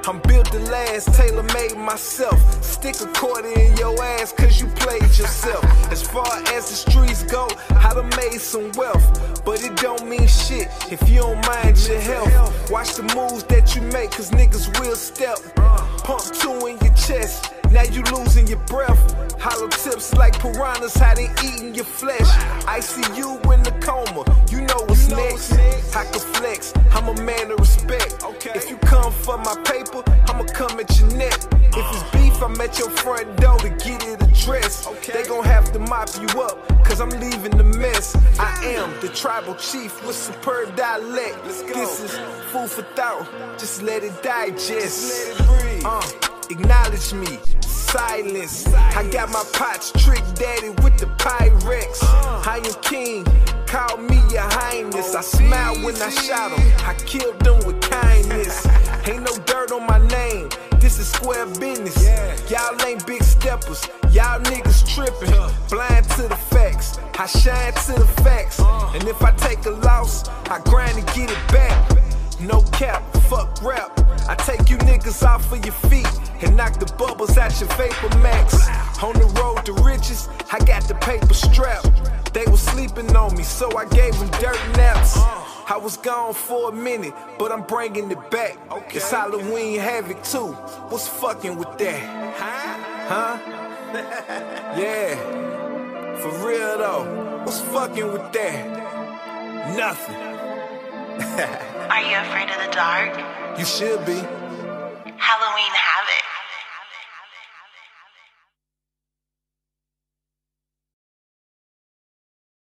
I'm built to last, tailor made myself. Stick a quarter in your ass cause you played yourself. *laughs* As far as the streets go, I done made some wealth. But it don't mean shit if you don't mind your health. Watch the moves that you make cause niggas will step. Uh. Pump two in your chest, now you losing your breath. Hollow tips like piranhas, how they eating your flesh. I see you in the coma, you know what's next. I can flex, I'm a man of respect. Okay. If you come for my paper, I'ma come at your neck. If it's beef, I'm at your front door to get it addressed. Okay. They gon' have to mop you up, cause I'm leaving the mess. I am the tribal chief with superb dialect. This is food for thought, just let it digest. Uh, acknowledge me, silence. I got my pots trick daddy with the Pyrex. I am king, call me your highness. I smile when I shot him, I killed them with kindness. *laughs* Ain't no dirt on my name. This is square business. Y'all ain't big steppers. Y'all niggas tripping. Blind to the facts. I shine to the facts. And if I take a loss, I grind and get it back. No cap, fuck rap. I take you niggas off of your feet and knock the bubbles out your vapor max. On the road to riches, I got the paper strap. They was sleeping on me, so I gave them dirt naps. I was gone for a minute, but I'm bringing it back. It's Halloween Havoc too. What's fucking with that? Huh? Huh? *laughs* Yeah. For real though. What's fucking with that? Nothing. *laughs*
Are you afraid of the dark?
You should be.
Halloween